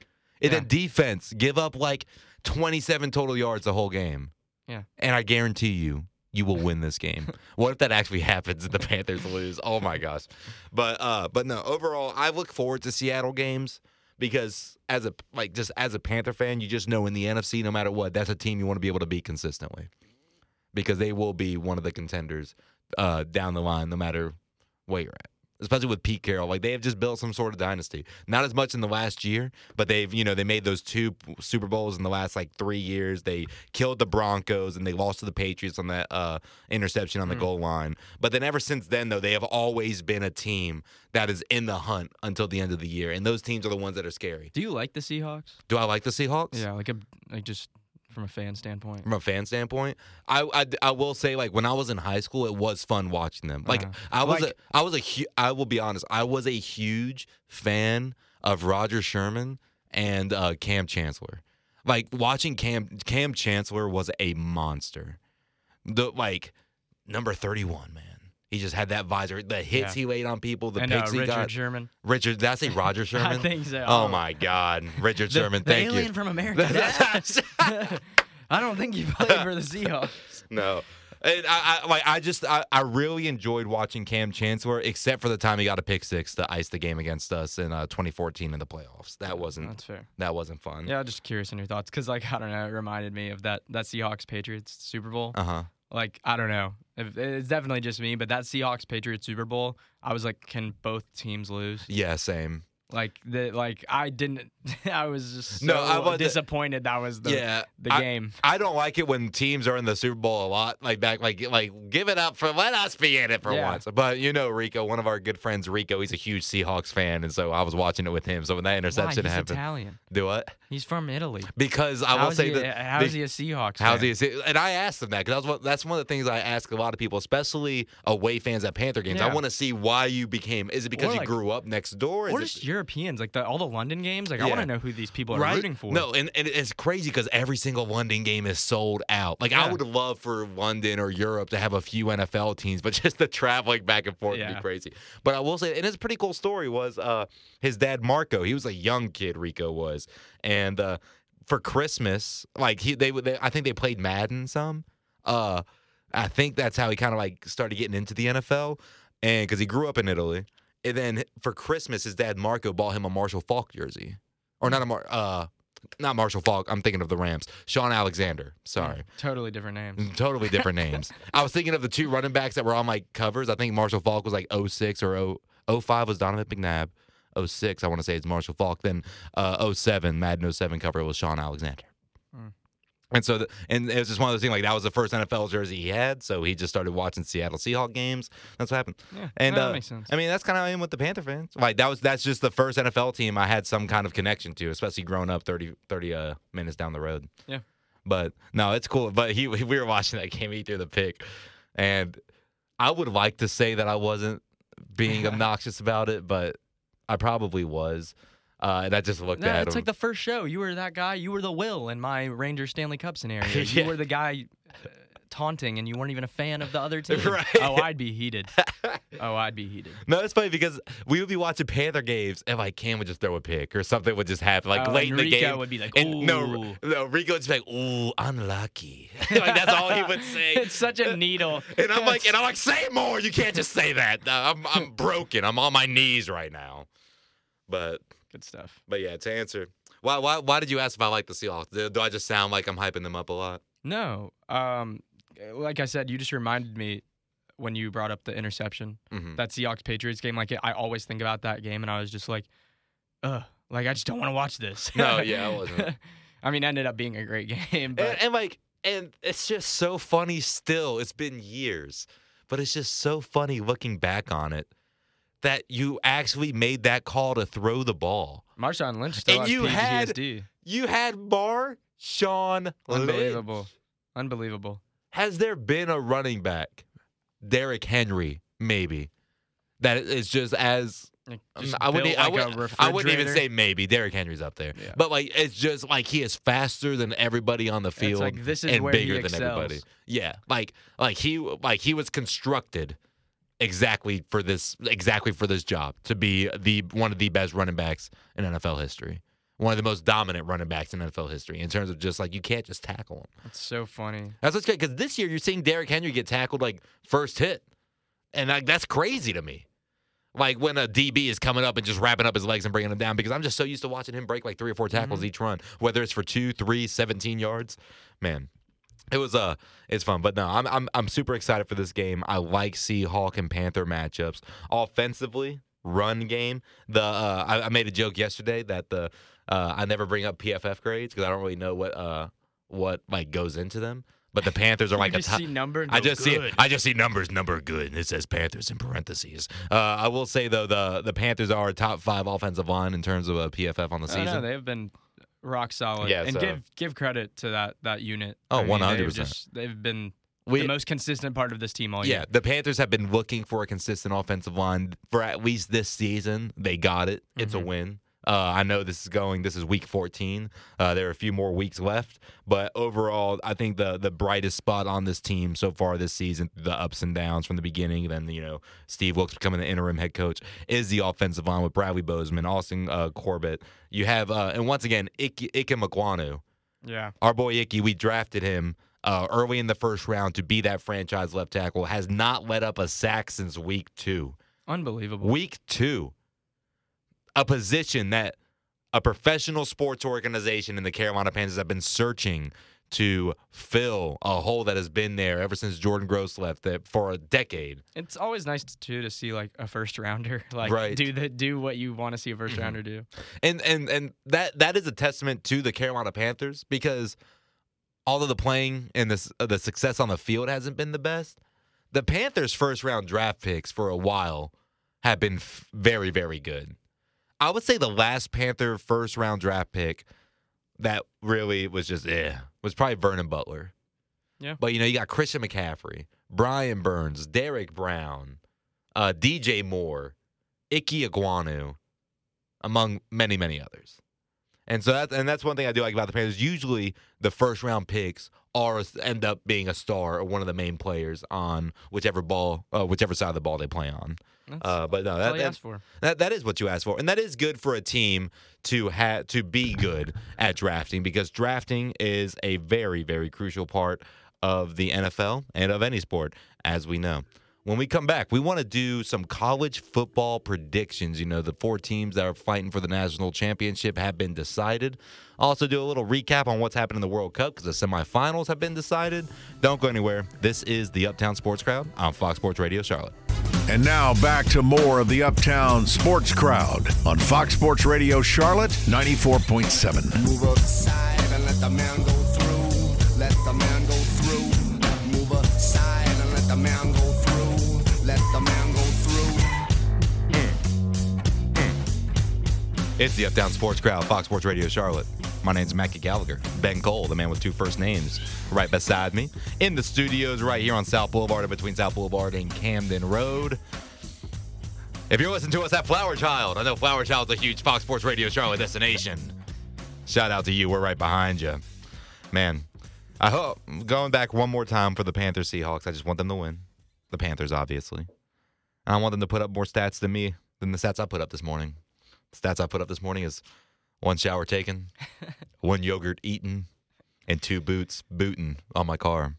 And then defense, give up like 27 total yards the whole game. Yeah. And I guarantee you, you will win this game. what if that actually happens and the Panthers lose? Oh my gosh. But uh but no, overall I look forward to Seattle games because as a like just as a Panther fan, you just know in the NFC no matter what, that's a team you want to be able to beat consistently. Because they will be one of the contenders uh down the line no matter where you're at especially with Pete Carroll. Like they have just built some sort of dynasty. Not as much in the last year, but they've you know they made those two Super Bowls in the last like three years. They killed the Broncos and they lost to the Patriots on that uh, interception on the Mm. goal line. But then ever since then though, they have always been a team that is in the hunt until the end of the year, and those teams are the ones that are scary. Do you like the Seahawks? Do I like the Seahawks? Yeah, like a like just from a fan standpoint. From a fan standpoint, I, I, I will say like when I was in high school, it was fun watching them. Like Uh-huh. I was Like- a, I was a hu- I will be honest, I was a huge fan of Roger Sherman and uh, Kam Chancellor. Like watching Kam Kam Chancellor was a monster. The like number thirty one man. He just had that visor, the hits Yeah. he laid on people, the and uh, picks he Richard got. Sherman. Richard, did I say Roger Sherman? I think so. Oh my God, Richard The, Sherman. the thank alien you. from America. I don't think you played for the Seahawks. No. And I, I like I just I, I really enjoyed watching Kam Chancellor, except for the time he got a pick six to ice the game against us in uh, 2014 in the playoffs. That wasn't That's fair. that wasn't fun. Yeah, just curious on your thoughts because, like, I don't know, it reminded me of that that Seahawks Patriots Super Bowl. Uh huh. Like, I don't know, it's definitely just me, but that Seahawks Patriots Super Bowl, I was like, can both teams lose? Yeah, same. Like, the like I didn't. I was just so No, I wasn't- disappointed. That was the yeah, the I, game. I don't like it when teams are in the Super Bowl a lot. Like back, like like give it up for let us be in it for Yeah. once. But you know, Rico, one of our good friends, Rico, he's a huge Seahawks fan, and so I was watching it with him. So when that interception happened, Italian. do what? He's from Italy. Because I will How's say he, that How is the- he a Seahawks? How's fan? he? A, and I asked him that because that's, that's one of the things I ask a lot of people, especially away fans at Panther games. I want to see why you became. Is it because you grew up next door? Is Or it- just Europeans, like the, all the London games. Like, I want to know who these people are right? rooting for. No, and, and it's crazy because every single London game is sold out. Like I would love for London or Europe to have a few NFL teams, but just the traveling back and forth would be crazy. But I will say, and it's a pretty cool story was uh, his dad Marco. He was a young kid. Rico was, and uh, for Christmas, like he they, would- they I think they played Madden some. Uh, I think that's how he kind of like started getting into the NFL, and because he grew up in Italy. And then for Christmas, his dad Marco bought him a Marshall Faulk jersey, or not a Mar, uh, not Marshall Faulk. I'm thinking of the Rams. Shaun Alexander. Sorry, Totally different names. totally different names. I was thinking of the two running backs that were on my covers. I think Marshall Faulk was like 06 or 0, 05 was Donovan McNabb. 06, I want to say it's Marshall Faulk. Then uh, 07, Madden 07 cover was Shaun Alexander. Hmm. And so, the, and it was just one of those things. Like that was the first NFL jersey he had, so he just started watching Seattle Seahawk games. That's what happened. Yeah, And no, that uh, makes sense. I mean, that's kind of how I am with the Panther fans. Like that was that's just the first NFL team I had some kind of connection to, especially growing up 30, 30 uh, minutes down the road. Yeah. But no, it's cool. But he we were watching that game. He threw the pick, and I would like to say that I wasn't being obnoxious about it, but I probably was. Uh, and I just looked No, at it's him. like the first show. You were that guy. You were the Will in my Ranger Stanley Cup scenario. You Yeah. were the guy uh, taunting, and you weren't even a fan of the other team. Right. Oh, I'd be heated. Oh, I'd be heated. no, it's funny because we would be watching Panther games, and like Cam would just throw a pick or something would just happen, like Oh, late in the game. would be like, and no, "Ooh." no, Rico would just be like, "Ooh, unlucky." like that's all he would say. it's such a needle. And I'm like, and I'm like, say more. You can't just say that. I'm, I'm broken. I'm on my knees right now. But, good stuff. but yeah, to answer, why, why, why did you ask if I like the Seahawks? Do, do I just sound like I'm hyping them up a lot? No, um, like I said, you just reminded me when you brought up the interception. hmm that Seahawks Patriots game. Like I always think about that game, and I was just like, ugh, like I just don't want to watch this. No, yeah, I wasn't. I mean, ended up being a great game, but And, and like, and it's just so funny. Still, it's been years, but it's just so funny looking back on it that you actually made that call to throw the ball. Marshawn Lynch still And you had- You had Bar Sean Unbelievable, Lynch. unbelievable. Has there been a running back, Derrick Henry, maybe, that is just as Like, just I wouldn't. I, like a would, I wouldn't even say maybe. Derrick Henry's up there, Yeah. but like it's just like he is faster than everybody on the field like, this is and bigger than everybody. Yeah, like like he like he was constructed exactly for this exactly for this job to be the one of the best running backs in NFL history. One of the most dominant running backs in NFL history in terms of just like you can't just tackle him. That's so funny. That's what's good because this year you're seeing Derrick Henry get tackled like first hit, and like that's crazy to me. Like when a DB is coming up and just wrapping up his legs and bringing him down because I'm just so used to watching him break like three or four tackles mm-hmm. each run, whether it's for two, three, 17 yards. Man, it was uh it's fun. But no, I'm I'm I'm super excited for this game. I like Seahawk and Panther matchups. Offensively, run game. The uh, I, I made a joke yesterday that the uh, I never bring up PFF grades because I don't really know what uh what like goes into them. But the Panthers are like a top. see number. I just see "Good." I just see numbers, number good, and it says Panthers in parentheses. Uh, I will say though the the Panthers are a top five offensive line in terms of a PFF on the Oh, season. no, they've been rock solid. Yeah, and so- give give credit to that that unit. Oh, mean, they've 100%. They've been We- the most consistent part of this team all year. Yeah, the Panthers have been looking for a consistent offensive line for at least this season. They got it. It's a Mhm. win. Uh, I know this is going. This is week 14. Uh, there are a few more weeks left, but overall, I think the the brightest spot on this team so far this season, the ups and downs from the beginning, then you know Steve Wilks becoming the interim head coach, is the offensive line with Bradley Bozeman, Austin uh, Corbett. You have, uh, and once again, Ike, Ike Yeah. our boy Icky, we drafted him uh, early in the first round to be that franchise left tackle. Has not let up a sack since week two. Unbelievable. Week two, a position that a professional sports organization in the Carolina Panthers have been searching to fill a hole that has been there ever since Jordan Gross left that for a decade. It's always nice too to see like a first rounder like Right. do the do what you want to see a 1st Mhm. rounder do. and and and that that is a testament to the Carolina Panthers because although the playing and the uh, the success on the field hasn't been the best, the Panthers' first round draft picks for a while have been f- very very good. I would say the last Panther first round draft pick that really was just eh was probably Vernon Butler. Yeah. But you know you got Christian McCaffrey, Brian Burns, Derrick Brown, uh, DJ Moore, Icky Ekwonu among many, many others. And so that and that's one thing I do like about the Panthers. Usually, the first round picks are end up being a star or one of the main players on whichever ball, uh, whichever side of the ball they play on. Uh, but no, that, that, that that is what you ask for, and that is good for a team to have to be good at drafting because drafting is a very very crucial part of the NFL and of any sport, as we know. When we come back, we want to do some college football predictions. You know, the four teams that are fighting for the national championship have been decided. Also, do a little recap on what's happened in the World Cup because the semifinals have been decided. Don't go anywhere. This is the Uptown Sports Crowd on Fox Sports Radio Charlotte. And now back to more of the Uptown Sports Crowd on Fox Sports Radio Charlotte 94.7. Move aside and let the man go through. Let the man go through. Move aside and let the man go through. Let the man go through. It's the Uptown Sports Crowd, Fox Sports Radio Charlotte. My name's Mackie Gallagher. Ben Cole, the man with two first names, right beside me. In the studios right here on South Boulevard between South Boulevard and Camden Road. If you're listening to us at Flower Child, I know Flower Child's a huge Fox Sports Radio Charlotte destination. Shout out to you. We're right behind you. Man, I hope, going back one more time for the Panthers Seahawks, I just want them to win. The Panthers, obviously. I want them to put up more stats than me, than the stats I put up this morning. The stats I put up this morning is one shower taken, one yogurt eaten, and two boots booting on my car.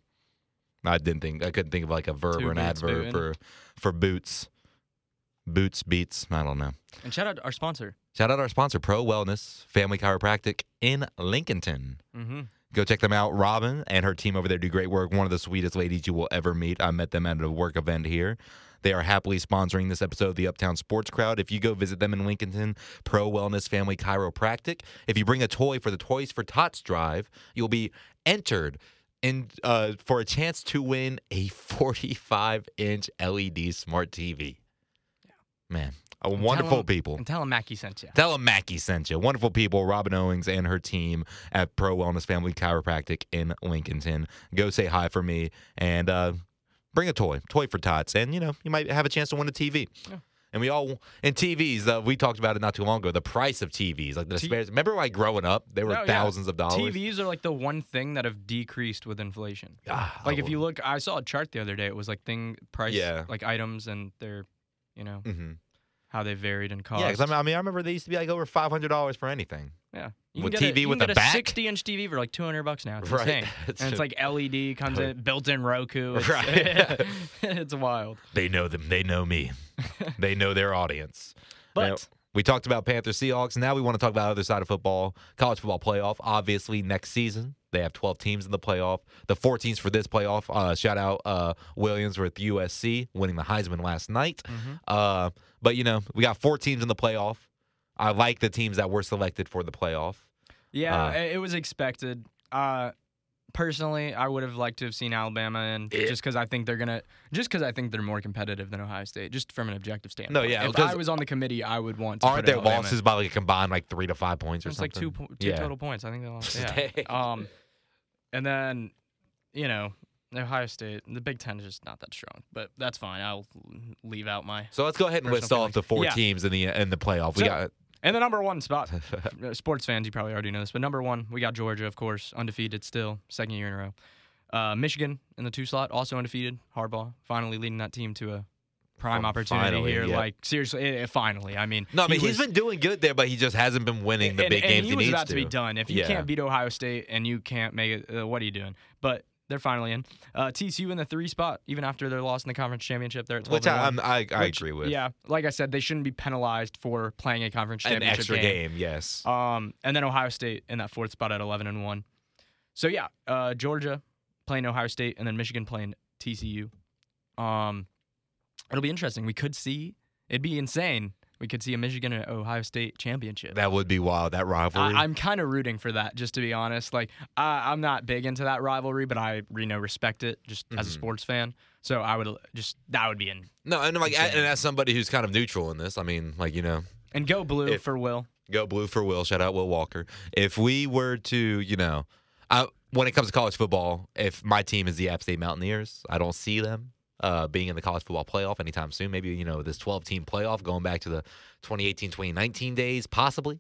I didn't think I couldn't think of like a verb Two or an boots adverb bootin'. for for boots. Boots beats. I don't know. And shout out to our sponsor. Shout out our sponsor, Pro Wellness Family Chiropractic in Lincolnton. Mm-hmm. Go check them out. Robin and her team over there do great work. One of the sweetest ladies you will ever meet. I met them at a work event here. They are happily sponsoring this episode of the Uptown Sports Crowd. If you go visit them in Lincolnton, Pro Wellness Family Chiropractic, if you bring a toy for the Toys for Tots drive, you'll be entered in uh, for a chance to win a 45 inch LED smart TV. Yeah. Man, wonderful him- people. And tell him Mackie sent you. Tell them Mackie sent you. Wonderful people, Robin Owings and her team at Pro Wellness Family Chiropractic in Lincolnton. Go say hi for me and uh, bring a toy, toy for tots, and you know you might have a chance to win a TV. Yeah. And we all and TVs. Uh, we talked about it not too long ago. The price of TVs, like the T-. Remember, like growing up, they were No, yeah. thousands of dollars. TVs are like the one thing that have decreased with inflation. Ah, Like if you look, I saw a chart the other day. It was like thing price, Yeah. like items and their, you know, hmm how they varied in cost. Yeah, because I mean, I mean, I remember they used to be like over five hundred dollars for anything. yeah. You with can get TV a, you with can get a back? 60 inch TV for like 200 bucks now. It's Right. insane. It's and it's like LED comes in, built-in Roku. It's, Right. it's wild. They know them. They know me. they know their audience. But Now, we talked about Panthers Seahawks. Now we want to talk about other side of football, college football playoff. Obviously, next season they have 12 teams in the playoff. The 14 for this playoff. Uh, shout out uh, Williams with USC winning the Heisman last night. Mm-hmm. Uh, but you know we got four teams in the playoff. I like the teams that were selected for the playoff. Yeah, Uh, it it was expected. Uh, personally, I would have liked to have seen Alabama in Yeah. just because I think they're gonna, just because I think they're more competitive than Ohio State, just from an objective standpoint. No, yeah, If I was on the committee, I would want. to Aren't their Alabama losses by like a combined like three to five points or It's something? like two two Yeah. total points. I think they lost. Yeah. um, and then, you know, Ohio State, the Big Ten is just not that strong, but that's fine. I'll leave out my. So let's go ahead and list off the four Yeah. teams in the in the playoff. We So- got And the number one spot, sports fans, you probably already know this, but number one, we got Georgia, of course, undefeated still, second year in a row. Uh, Michigan in the two slot, also undefeated. Harbaugh finally leading that team to a prime opportunity finally, here. yeah. Like seriously, eh, eh, finally. I mean, no. I mean, he he's was- been doing good there, but he just hasn't been winning the and, big and games he he, was needs about to be done. If you Yeah. can't beat Ohio State and you can't make it, uh, what are you doing? But they're finally in. Uh, TCU in the three spot, even after their loss in the conference championship. They're at 12 Which I, I I which, agree with. Yeah, like I said, they shouldn't be penalized for playing a conference championship an extra game. Yes. Um, and then Ohio State in that fourth spot at 11 and one. So yeah, uh, Georgia playing Ohio State, and then Michigan playing TCU. Um, it'll be interesting. We could see. It'd be insane. We could see a Michigan and Ohio State championship. that would be wild. That rivalry. I, I'm kind of rooting for that, just to be honest. Like, I, I'm not big into that rivalry, but I, you know, respect it just as a Mhm. sports fan. So I would just that would be in no, and like, Insane. and as somebody who's kind of neutral in this, I mean, like you know, and go blue If- for Will. Go blue for Will. Shout out Will Walker. If we were to, you know, I, when it comes to college football, if my team is the App State Mountaineers, I don't see them uh, being in the college football playoff anytime soon. Maybe, you know, this 12 team playoff going back to the 2018 2019 days, possibly,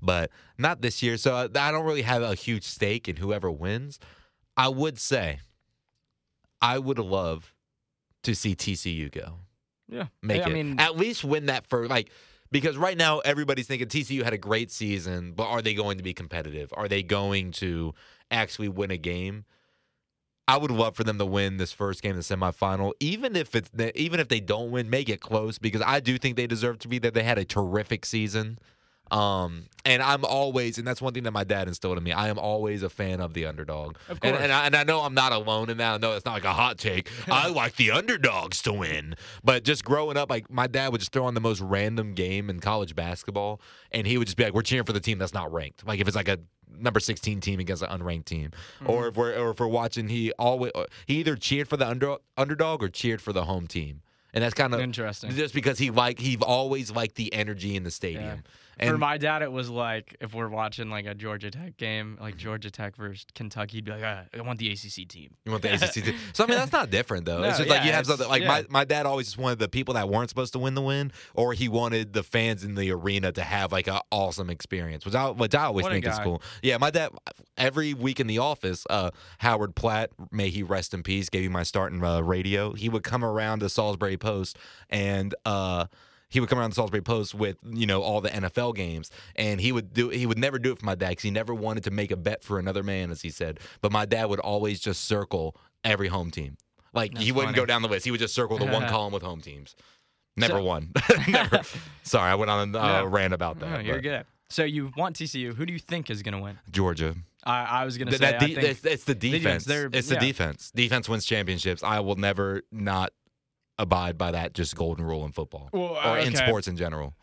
but not this year. So uh, I don't really have a huge stake in whoever wins. I would say I would love to see TCU go Yeah, make I it. mean, At least win that for like because right now everybody's thinking TCU had a great season, but are they going to be competitive? Are they going to actually win a game? I would love for them to win this first game, the semifinal, even if it's even if they don't win, make it close because I do think they deserve to be there. They had a terrific season. Um, and I'm always, and that's one thing that my dad instilled in me. I am always a fan of the underdog. Of And, course. and, I, and I know I'm not alone in that. I know it's not like a hot take. I like the underdogs to win. But just growing up, like my dad would just throw on the most random game in college basketball, and he would just be like, "We're cheering for the team that's not ranked." Like if it's like a number 16 team against an unranked team, or if we're or if we're watching, he always he either cheered for the under, underdog or cheered for the home team, and that's kind of Interesting. just because he like he always liked the energy in the stadium. For And my dad, it was like if we're watching like a Georgia Tech game, like Georgia Tech versus Kentucky, he'd be like, ah, I want the ACC team. You want the ACC team. So I mean that's not different though. it's No, just like you have something like yeah. my, my dad always just wanted the people that weren't supposed to win the win, or he wanted the fans in the arena to have like an awesome experience, which I which I always What think is cool. Yeah, my dad every week in the office, uh, Howard Platt, may he rest in peace, gave me my start in uh, radio. He would come around to Salisbury Post and uh he would come around the Salisbury Post with you know all the NFL games, and he would do. He would never do it for my dad because he never wanted to make a bet for another man, as he said. But my dad would always just circle every home team. Like he wouldn't funny. go down the list. He would just circle the one column with home teams. Never So- won. never. Sorry, I went on a uh, No. rant about that. Oh, you're but good. So you want TCU? Who do you think is gonna win? Georgia. I, I was gonna say that de- it's, it's the defense. defense, they're- it's the yeah. defense. Defense wins championships. I will never not abide by that just golden rule in football Well, or in okay. sports in general.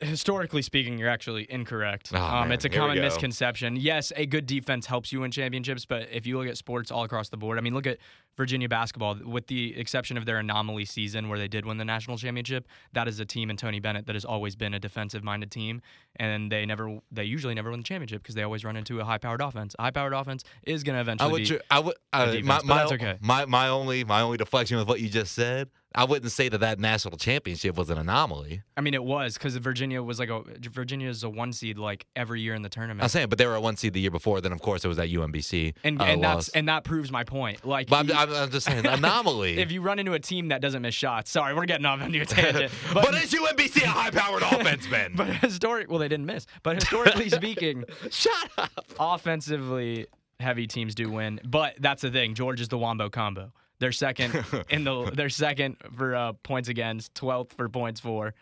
historically speaking, you're actually incorrect. Oh, um, it's a here common misconception. Yes, a good defense helps you win championships, but if you look at sports all across the board, I mean, look at Virginia basketball. With the exception of their anomaly season where they did win the national championship, that is a team in Tony Bennett that has always been a defensive-minded team, and they never, they usually never win the championship because they always run into a high-powered offense. A high-powered offense is going to I eventually would. ju- I would. Uh, defense, my, my, that's okay. my my only my only deflection with what you just said. I wouldn't say that that national championship was an anomaly. I mean, it was because Virginia was like a Virginia is a one seed like every year in the tournament. I'm saying, but they were a one seed the year before. Then, of course, it was at UMBC and uh, and that's and that proves my point. Like, But I'm, I'm, I'm just saying, anomaly. if you run into a team that doesn't miss shots, sorry, we're getting off on your tangent. but, is UMBC a high-powered offense, Ben? but historic, well, they didn't miss. But historically speaking, Shut up. offensively heavy teams do win. But that's the thing. George is the wombo combo. They're second in the. They're second for uh, points against, twelfth for points for.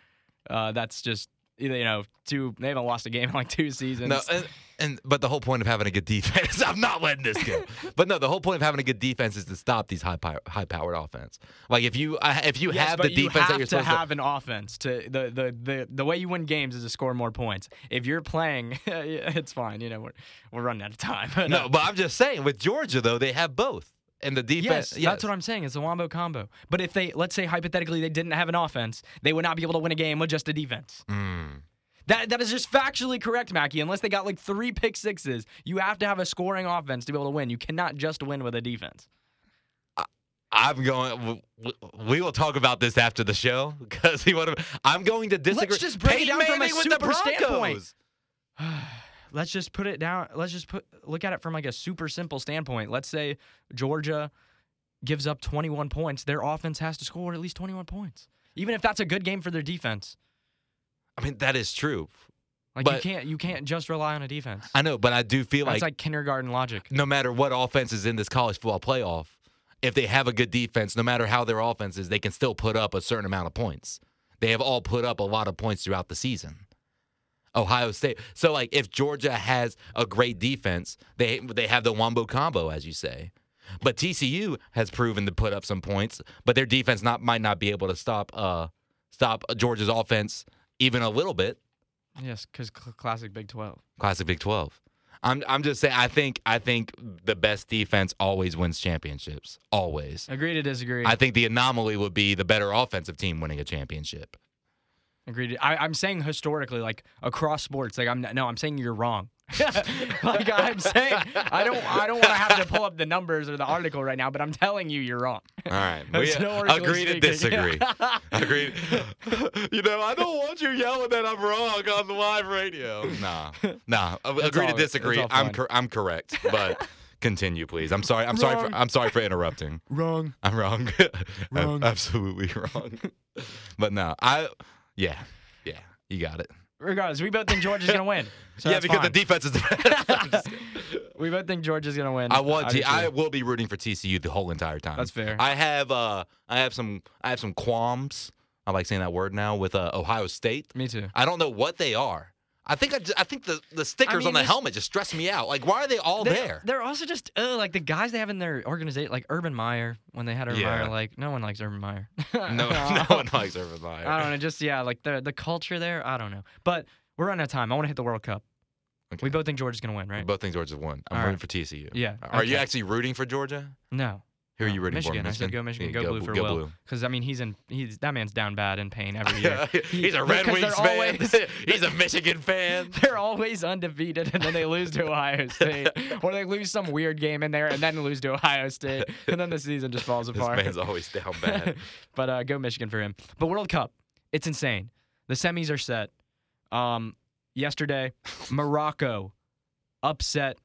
Uh, that's just you know two. They haven't lost a game in like two seasons. No, and, and but the whole point of having a good defense, I'm not letting this go. but no, the whole point of having a good defense is to stop these high power, high powered offense. Like if you uh, if you Yes, have the defense you have that you're to supposed have an offense to the, the the the way you win games is to score more points. If you're playing, it's fine. You know we're we're running out of time. to. No, but I'm just saying with Georgia though, they have both. And the defense, Yes, that's what I'm saying. It's a wombo combo. But if they, let's say hypothetically, they didn't have an offense, they would not be able to win a game with just a defense. Mm. That that is just factually correct, Mackie. Unless they got like three pick sixes, you have to have a scoring offense to be able to win. You cannot just win with a defense. I'm going. We will talk about this after the show because he would. I'm going to disagree. Let's just break it Peyton down from a with the super standpoint. Let's just put it down. Let's just put look at it from like a super simple standpoint. Let's say Georgia gives up 21 points. Their offense has to score at least 21 points, even if that's a good game for their defense. I mean, that is true. Like you can't you can't just rely on a defense. I know, but I do feel That's like, it's like kindergarten logic. no matter what offense is in this college football playoff, if they have a good defense, no matter how their offense is, they can still put up a certain amount of points. They have all put up a lot of points throughout the season. Ohio State. So like if Georgia has a great defense, they they have the wombo combo as you say. But TCU has proven to put up some points, but their defense not might not be able to stop uh stop Georgia's offense even a little bit. Yes, because cl- classic Big 12. Classic Big 12. I'm I'm just saying I think I think the best defense always wins championships. Always. Agree to disagree. I think the anomaly would be the better offensive team winning a championship. Agree. To, I, I'm saying historically, like across sports, like I'm no, I'm saying you're wrong. like I'm saying, I don't, I don't want to have to pull up the numbers or the article right now, but I'm telling you, you're wrong. All right. We Historically agree to speaking. disagree. agree. you know, I don't want you yelling that I'm wrong on the live radio. Nah. Nah. Agree to all- it's disagree. I'm cor- I'm correct, but continue please. I'm sorry. I'm sorry for I'm sorry for interrupting. Wrong. I'm wrong. I'm Wrong. absolutely wrong. but no, I yeah. Yeah. You got it. Regardless, we both think Georgia's gonna win. So yeah, because fine. the defense is the best. I'm just kidding. we both think Georgia's gonna win. I want T-. I will be rooting for TCU the whole entire time. That's fair. I have uh I have some I have some qualms. I like saying that word now with uh, Ohio State. Me too. I don't know what they are. I think I, ju- I think the, the stickers mean, on the helmet just stress me out. Like why are they all They're, there? they're also just uh, like the guys they have in their organization, like Urban Meyer. When they had Urban Yeah. Meyer, like no one likes Urban Meyer. No, no one likes Urban Meyer. I don't know. Just yeah, like the the culture there. I don't know. But we're running out of time. I want to hit the World Cup. Okay. We both think Georgia's gonna win, We right? both think Georgia's won. I'm All rooting right. for TCU. Yeah, Are you actually rooting for Georgia? No. Who are you rooting Michigan. for? I said go Michigan. Yeah, Go, blue for go Will. Because I mean, he's in. He's that man's down bad in pain every year. He's a Red Wings fan. always- He's a Michigan fan. They're always undefeated, and then they lose to Ohio State, or they lose some weird game in there, and then lose to Ohio State, and then the season just falls apart. This man's always down bad. but uh, go Michigan for him. But World Cup, it's insane. The semis are set. Um, yesterday, Morocco upset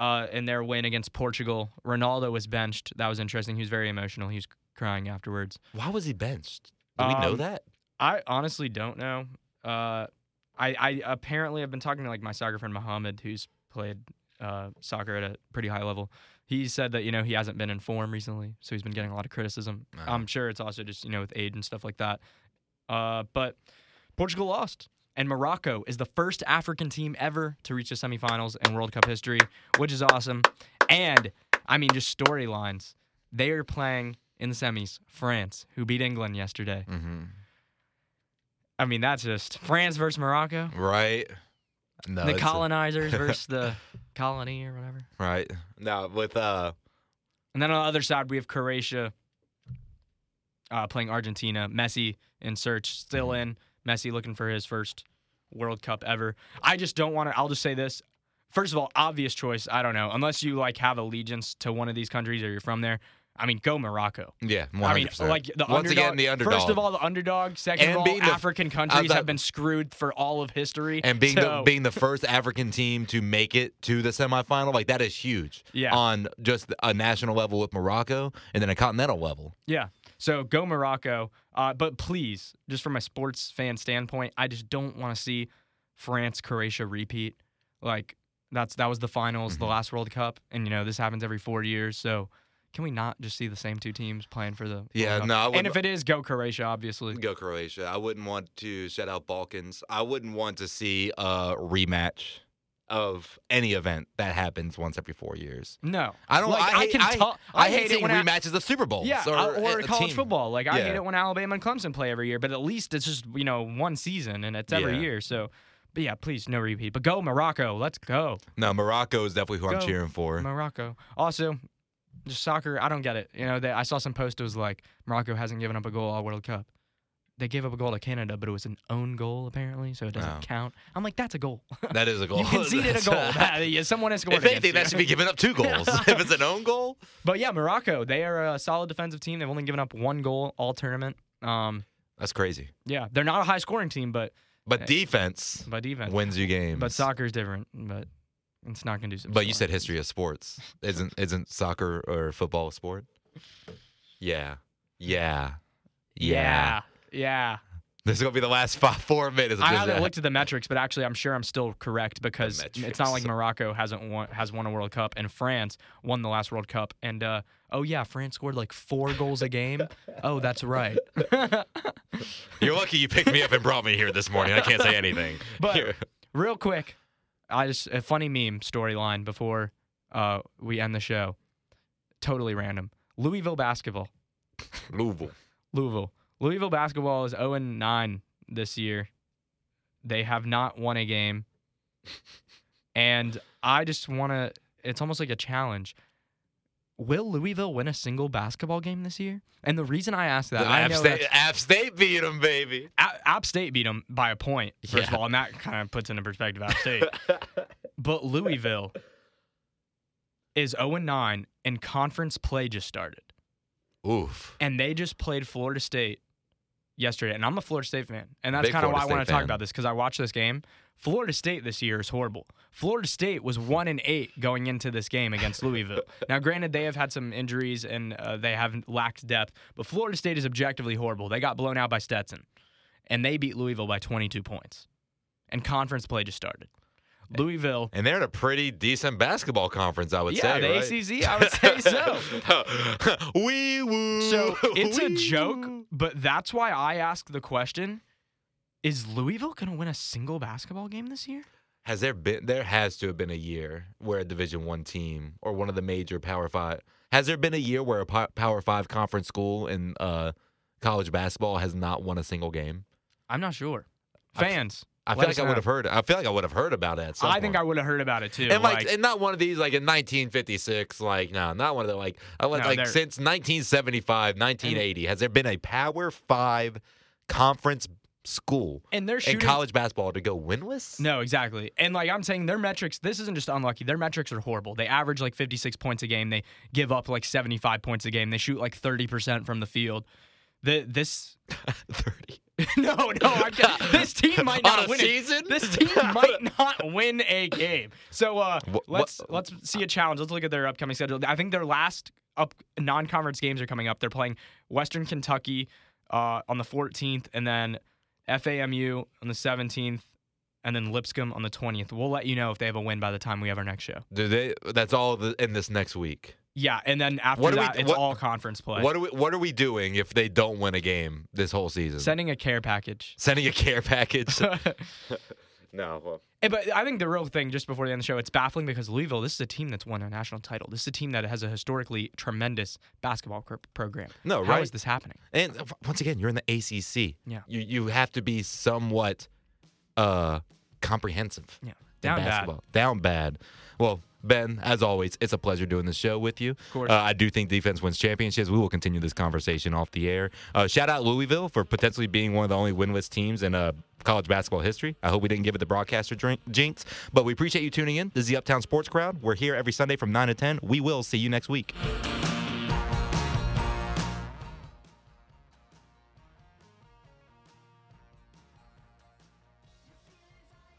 uh, in their win against Portugal. Ronaldo was benched. That was interesting. He was very emotional. He was crying afterwards. Why was he benched? Do we know Um, that? I honestly don't know. Uh, I, I apparently have been talking to like my soccer friend Mohammed, who's played uh, soccer at a pretty high level. He said that you know he hasn't been in form recently, so he's been getting a lot of criticism. I'm sure it's also just you know with age and stuff like that. Uh, but Portugal lost, and Morocco is the first African team ever to reach the semifinals in World Cup history, which is awesome. And I mean, just storylines. They are playing in the semis France, who beat England yesterday. Mm-hmm. I mean, that's just France versus Morocco. Right. No, the it's a- colonizers versus the colony or whatever. right. No, with uh, And then on the other side, we have Croatia uh, playing Argentina. Messi in search, still in. Messi looking for his first World Cup ever. I just don't want to. I'll just say this. First of all, obvious choice. I don't know. Unless you like have allegiance to one of these countries or you're from there, I mean, go Morocco. Yeah, 100%. I mean, like the Once underdog, again, the underdog. First of all, the underdog. Second And of all, the- African countries thought- have been screwed for all of history. and being the being the first African team to make it to the semifinal, like that is huge. Yeah. On just a national level with Morocco, and then a continental level. Yeah. So go Morocco. Uh, but please, just from a sports fan standpoint, I just don't want to see France Croatia repeat. Like that's that was the finals, Mm-hmm. the last World Cup, and you know this happens every four years. So can we not just see the same two teams playing for the? World Yeah, Cup? no, And if it is, go Croatia, obviously. Go Croatia. I wouldn't want to shut out Balkans. I wouldn't want to see a rematch of any event that happens once every four years. No, I don't. Like, I, hate, can I, tell. I, hate, hate it when I- rematches of Super Bowls. Yeah, or, or, college team. football. Like I hate it when Alabama and Clemson play every year, but at least it's just you know one season and it's every Yeah. year. So, but yeah, please no repeat. But go Morocco. Let's go No, Morocco is definitely who I'm cheering for. Morocco. Also, just soccer. I don't get it. You know, they, I saw some post. It was like Morocco hasn't given up a goal all World Cup. They gave up a goal to Canada, but it was an own goal apparently, so it doesn't Oh. count. I'm like, that's a goal. That is a goal. you conceded a goal. That- someone has scored. if anything, that should be giving up two goals. if it's an own goal, But yeah, Morocco. They are a solid defensive team. They've only given up one goal all tournament. Um, that's crazy. yeah, they're not a high scoring team, but But defense but defense. wins you games. But soccer is different. But it's not conducive. But you said history of sports. Isn't isn't soccer or football a sport? Yeah. Yeah. Yeah, yeah. This is gonna be the last five, four minutes. Of I haven't looked at the metrics, but actually, I'm sure I'm still correct because it's not like. Morocco hasn't won has won a World Cup and France won the last World Cup. And uh, oh yeah, France scored like four goals a game. Oh, that's right. You're lucky you picked me up and brought me here this morning. I can't say anything. But- Here. Real quick, I just a funny meme storyline before uh, we end the show. Totally random. Louisville basketball. Louisville. Louisville. Louisville basketball is 0 9 this year. They have not won a game. And I just want to, it's almost like a challenge. Will Louisville win a single basketball game this year? And the reason I ask that, I App know State, App State beat them, baby. App State beat them by a point, first of all, and that kind of puts into perspective App State. but Louisville is 0 9, and conference play just started. Oof. and they just played Florida State yesterday. And I'm a Florida State fan, and that's kind of why I want to talk about this because I watched this game. Florida State this year is horrible. Florida State was one and eight going into this game against Louisville. now, granted, they have had some injuries and uh, they have lacked depth, but Florida State is objectively horrible. They got blown out by Stetson, and they beat Louisville by 22 points. And conference play just started. Louisville. And they're in a pretty decent basketball conference, I would Yeah, say. Yeah, the right? ACC, I would say so. Wee woo. So it's a joke, but that's why I ask the question: Is Louisville going to win a single basketball game this year? Has there been? There has to have been a year where a Division One team or one of the major Power Five. Has there been a year where a Power Five conference school in uh, college basketball has not won a single game? I'm not sure. Fans, I feel like I would have heard. I feel like I would have heard about it. I think. I would have heard about it too. And like, like, and not one of these like in 1956, like no, not one of the like, I went No, like since 1975, 1980. Has there been a Power Five conference school and they're in college basketball to go winless? no, exactly. And like I'm saying, their metrics. This isn't just unlucky. Their metrics are horrible. They average like 56 points a game. They give up like 75 points a game. They shoot like 30 percent from the field. The this 30 no no I'm kidding. this team might on not a win season. It. This team might not win a game. So uh, Wha- let's what- let's see a challenge. Let's look at their upcoming schedule. I think their last up non-conference games are coming up. They're playing Western Kentucky uh, on the 14th, and then FAMU on the 17th, and then Lipscomb on the 20th. We'll let you know if they have a win by the time we have our next show. Do they? That's all the, in this next week. Yeah, and then after What do we- that, it's what- all conference play. What are we? What are we doing if they don't win a game this whole season? Sending a care package. Sending a care package. no. Well, Eh, But I think the real thing, just before the end of the show, it's baffling because Louisville, this is a team that's won a national title. This is a team that has a historically tremendous basketball cr- program. no, How right? is this happening? And uh, once again, you're in the ACC. Yeah. You you have to be somewhat uh comprehensive. Yeah. in Down bad. basketball. Down bad. Well, Ben, as always, it's a pleasure doing the show with you. Of course. Uh, I do think defense wins championships. We will continue this conversation off the air. Uh, shout out Louisville for potentially being one of the only winless teams in uh, college basketball history. I hope we didn't give it the broadcaster drink, jinx, but we appreciate you tuning in. This is the Uptown Sports Crowd. We're here every Sunday from 9 to 10. We will see you next week.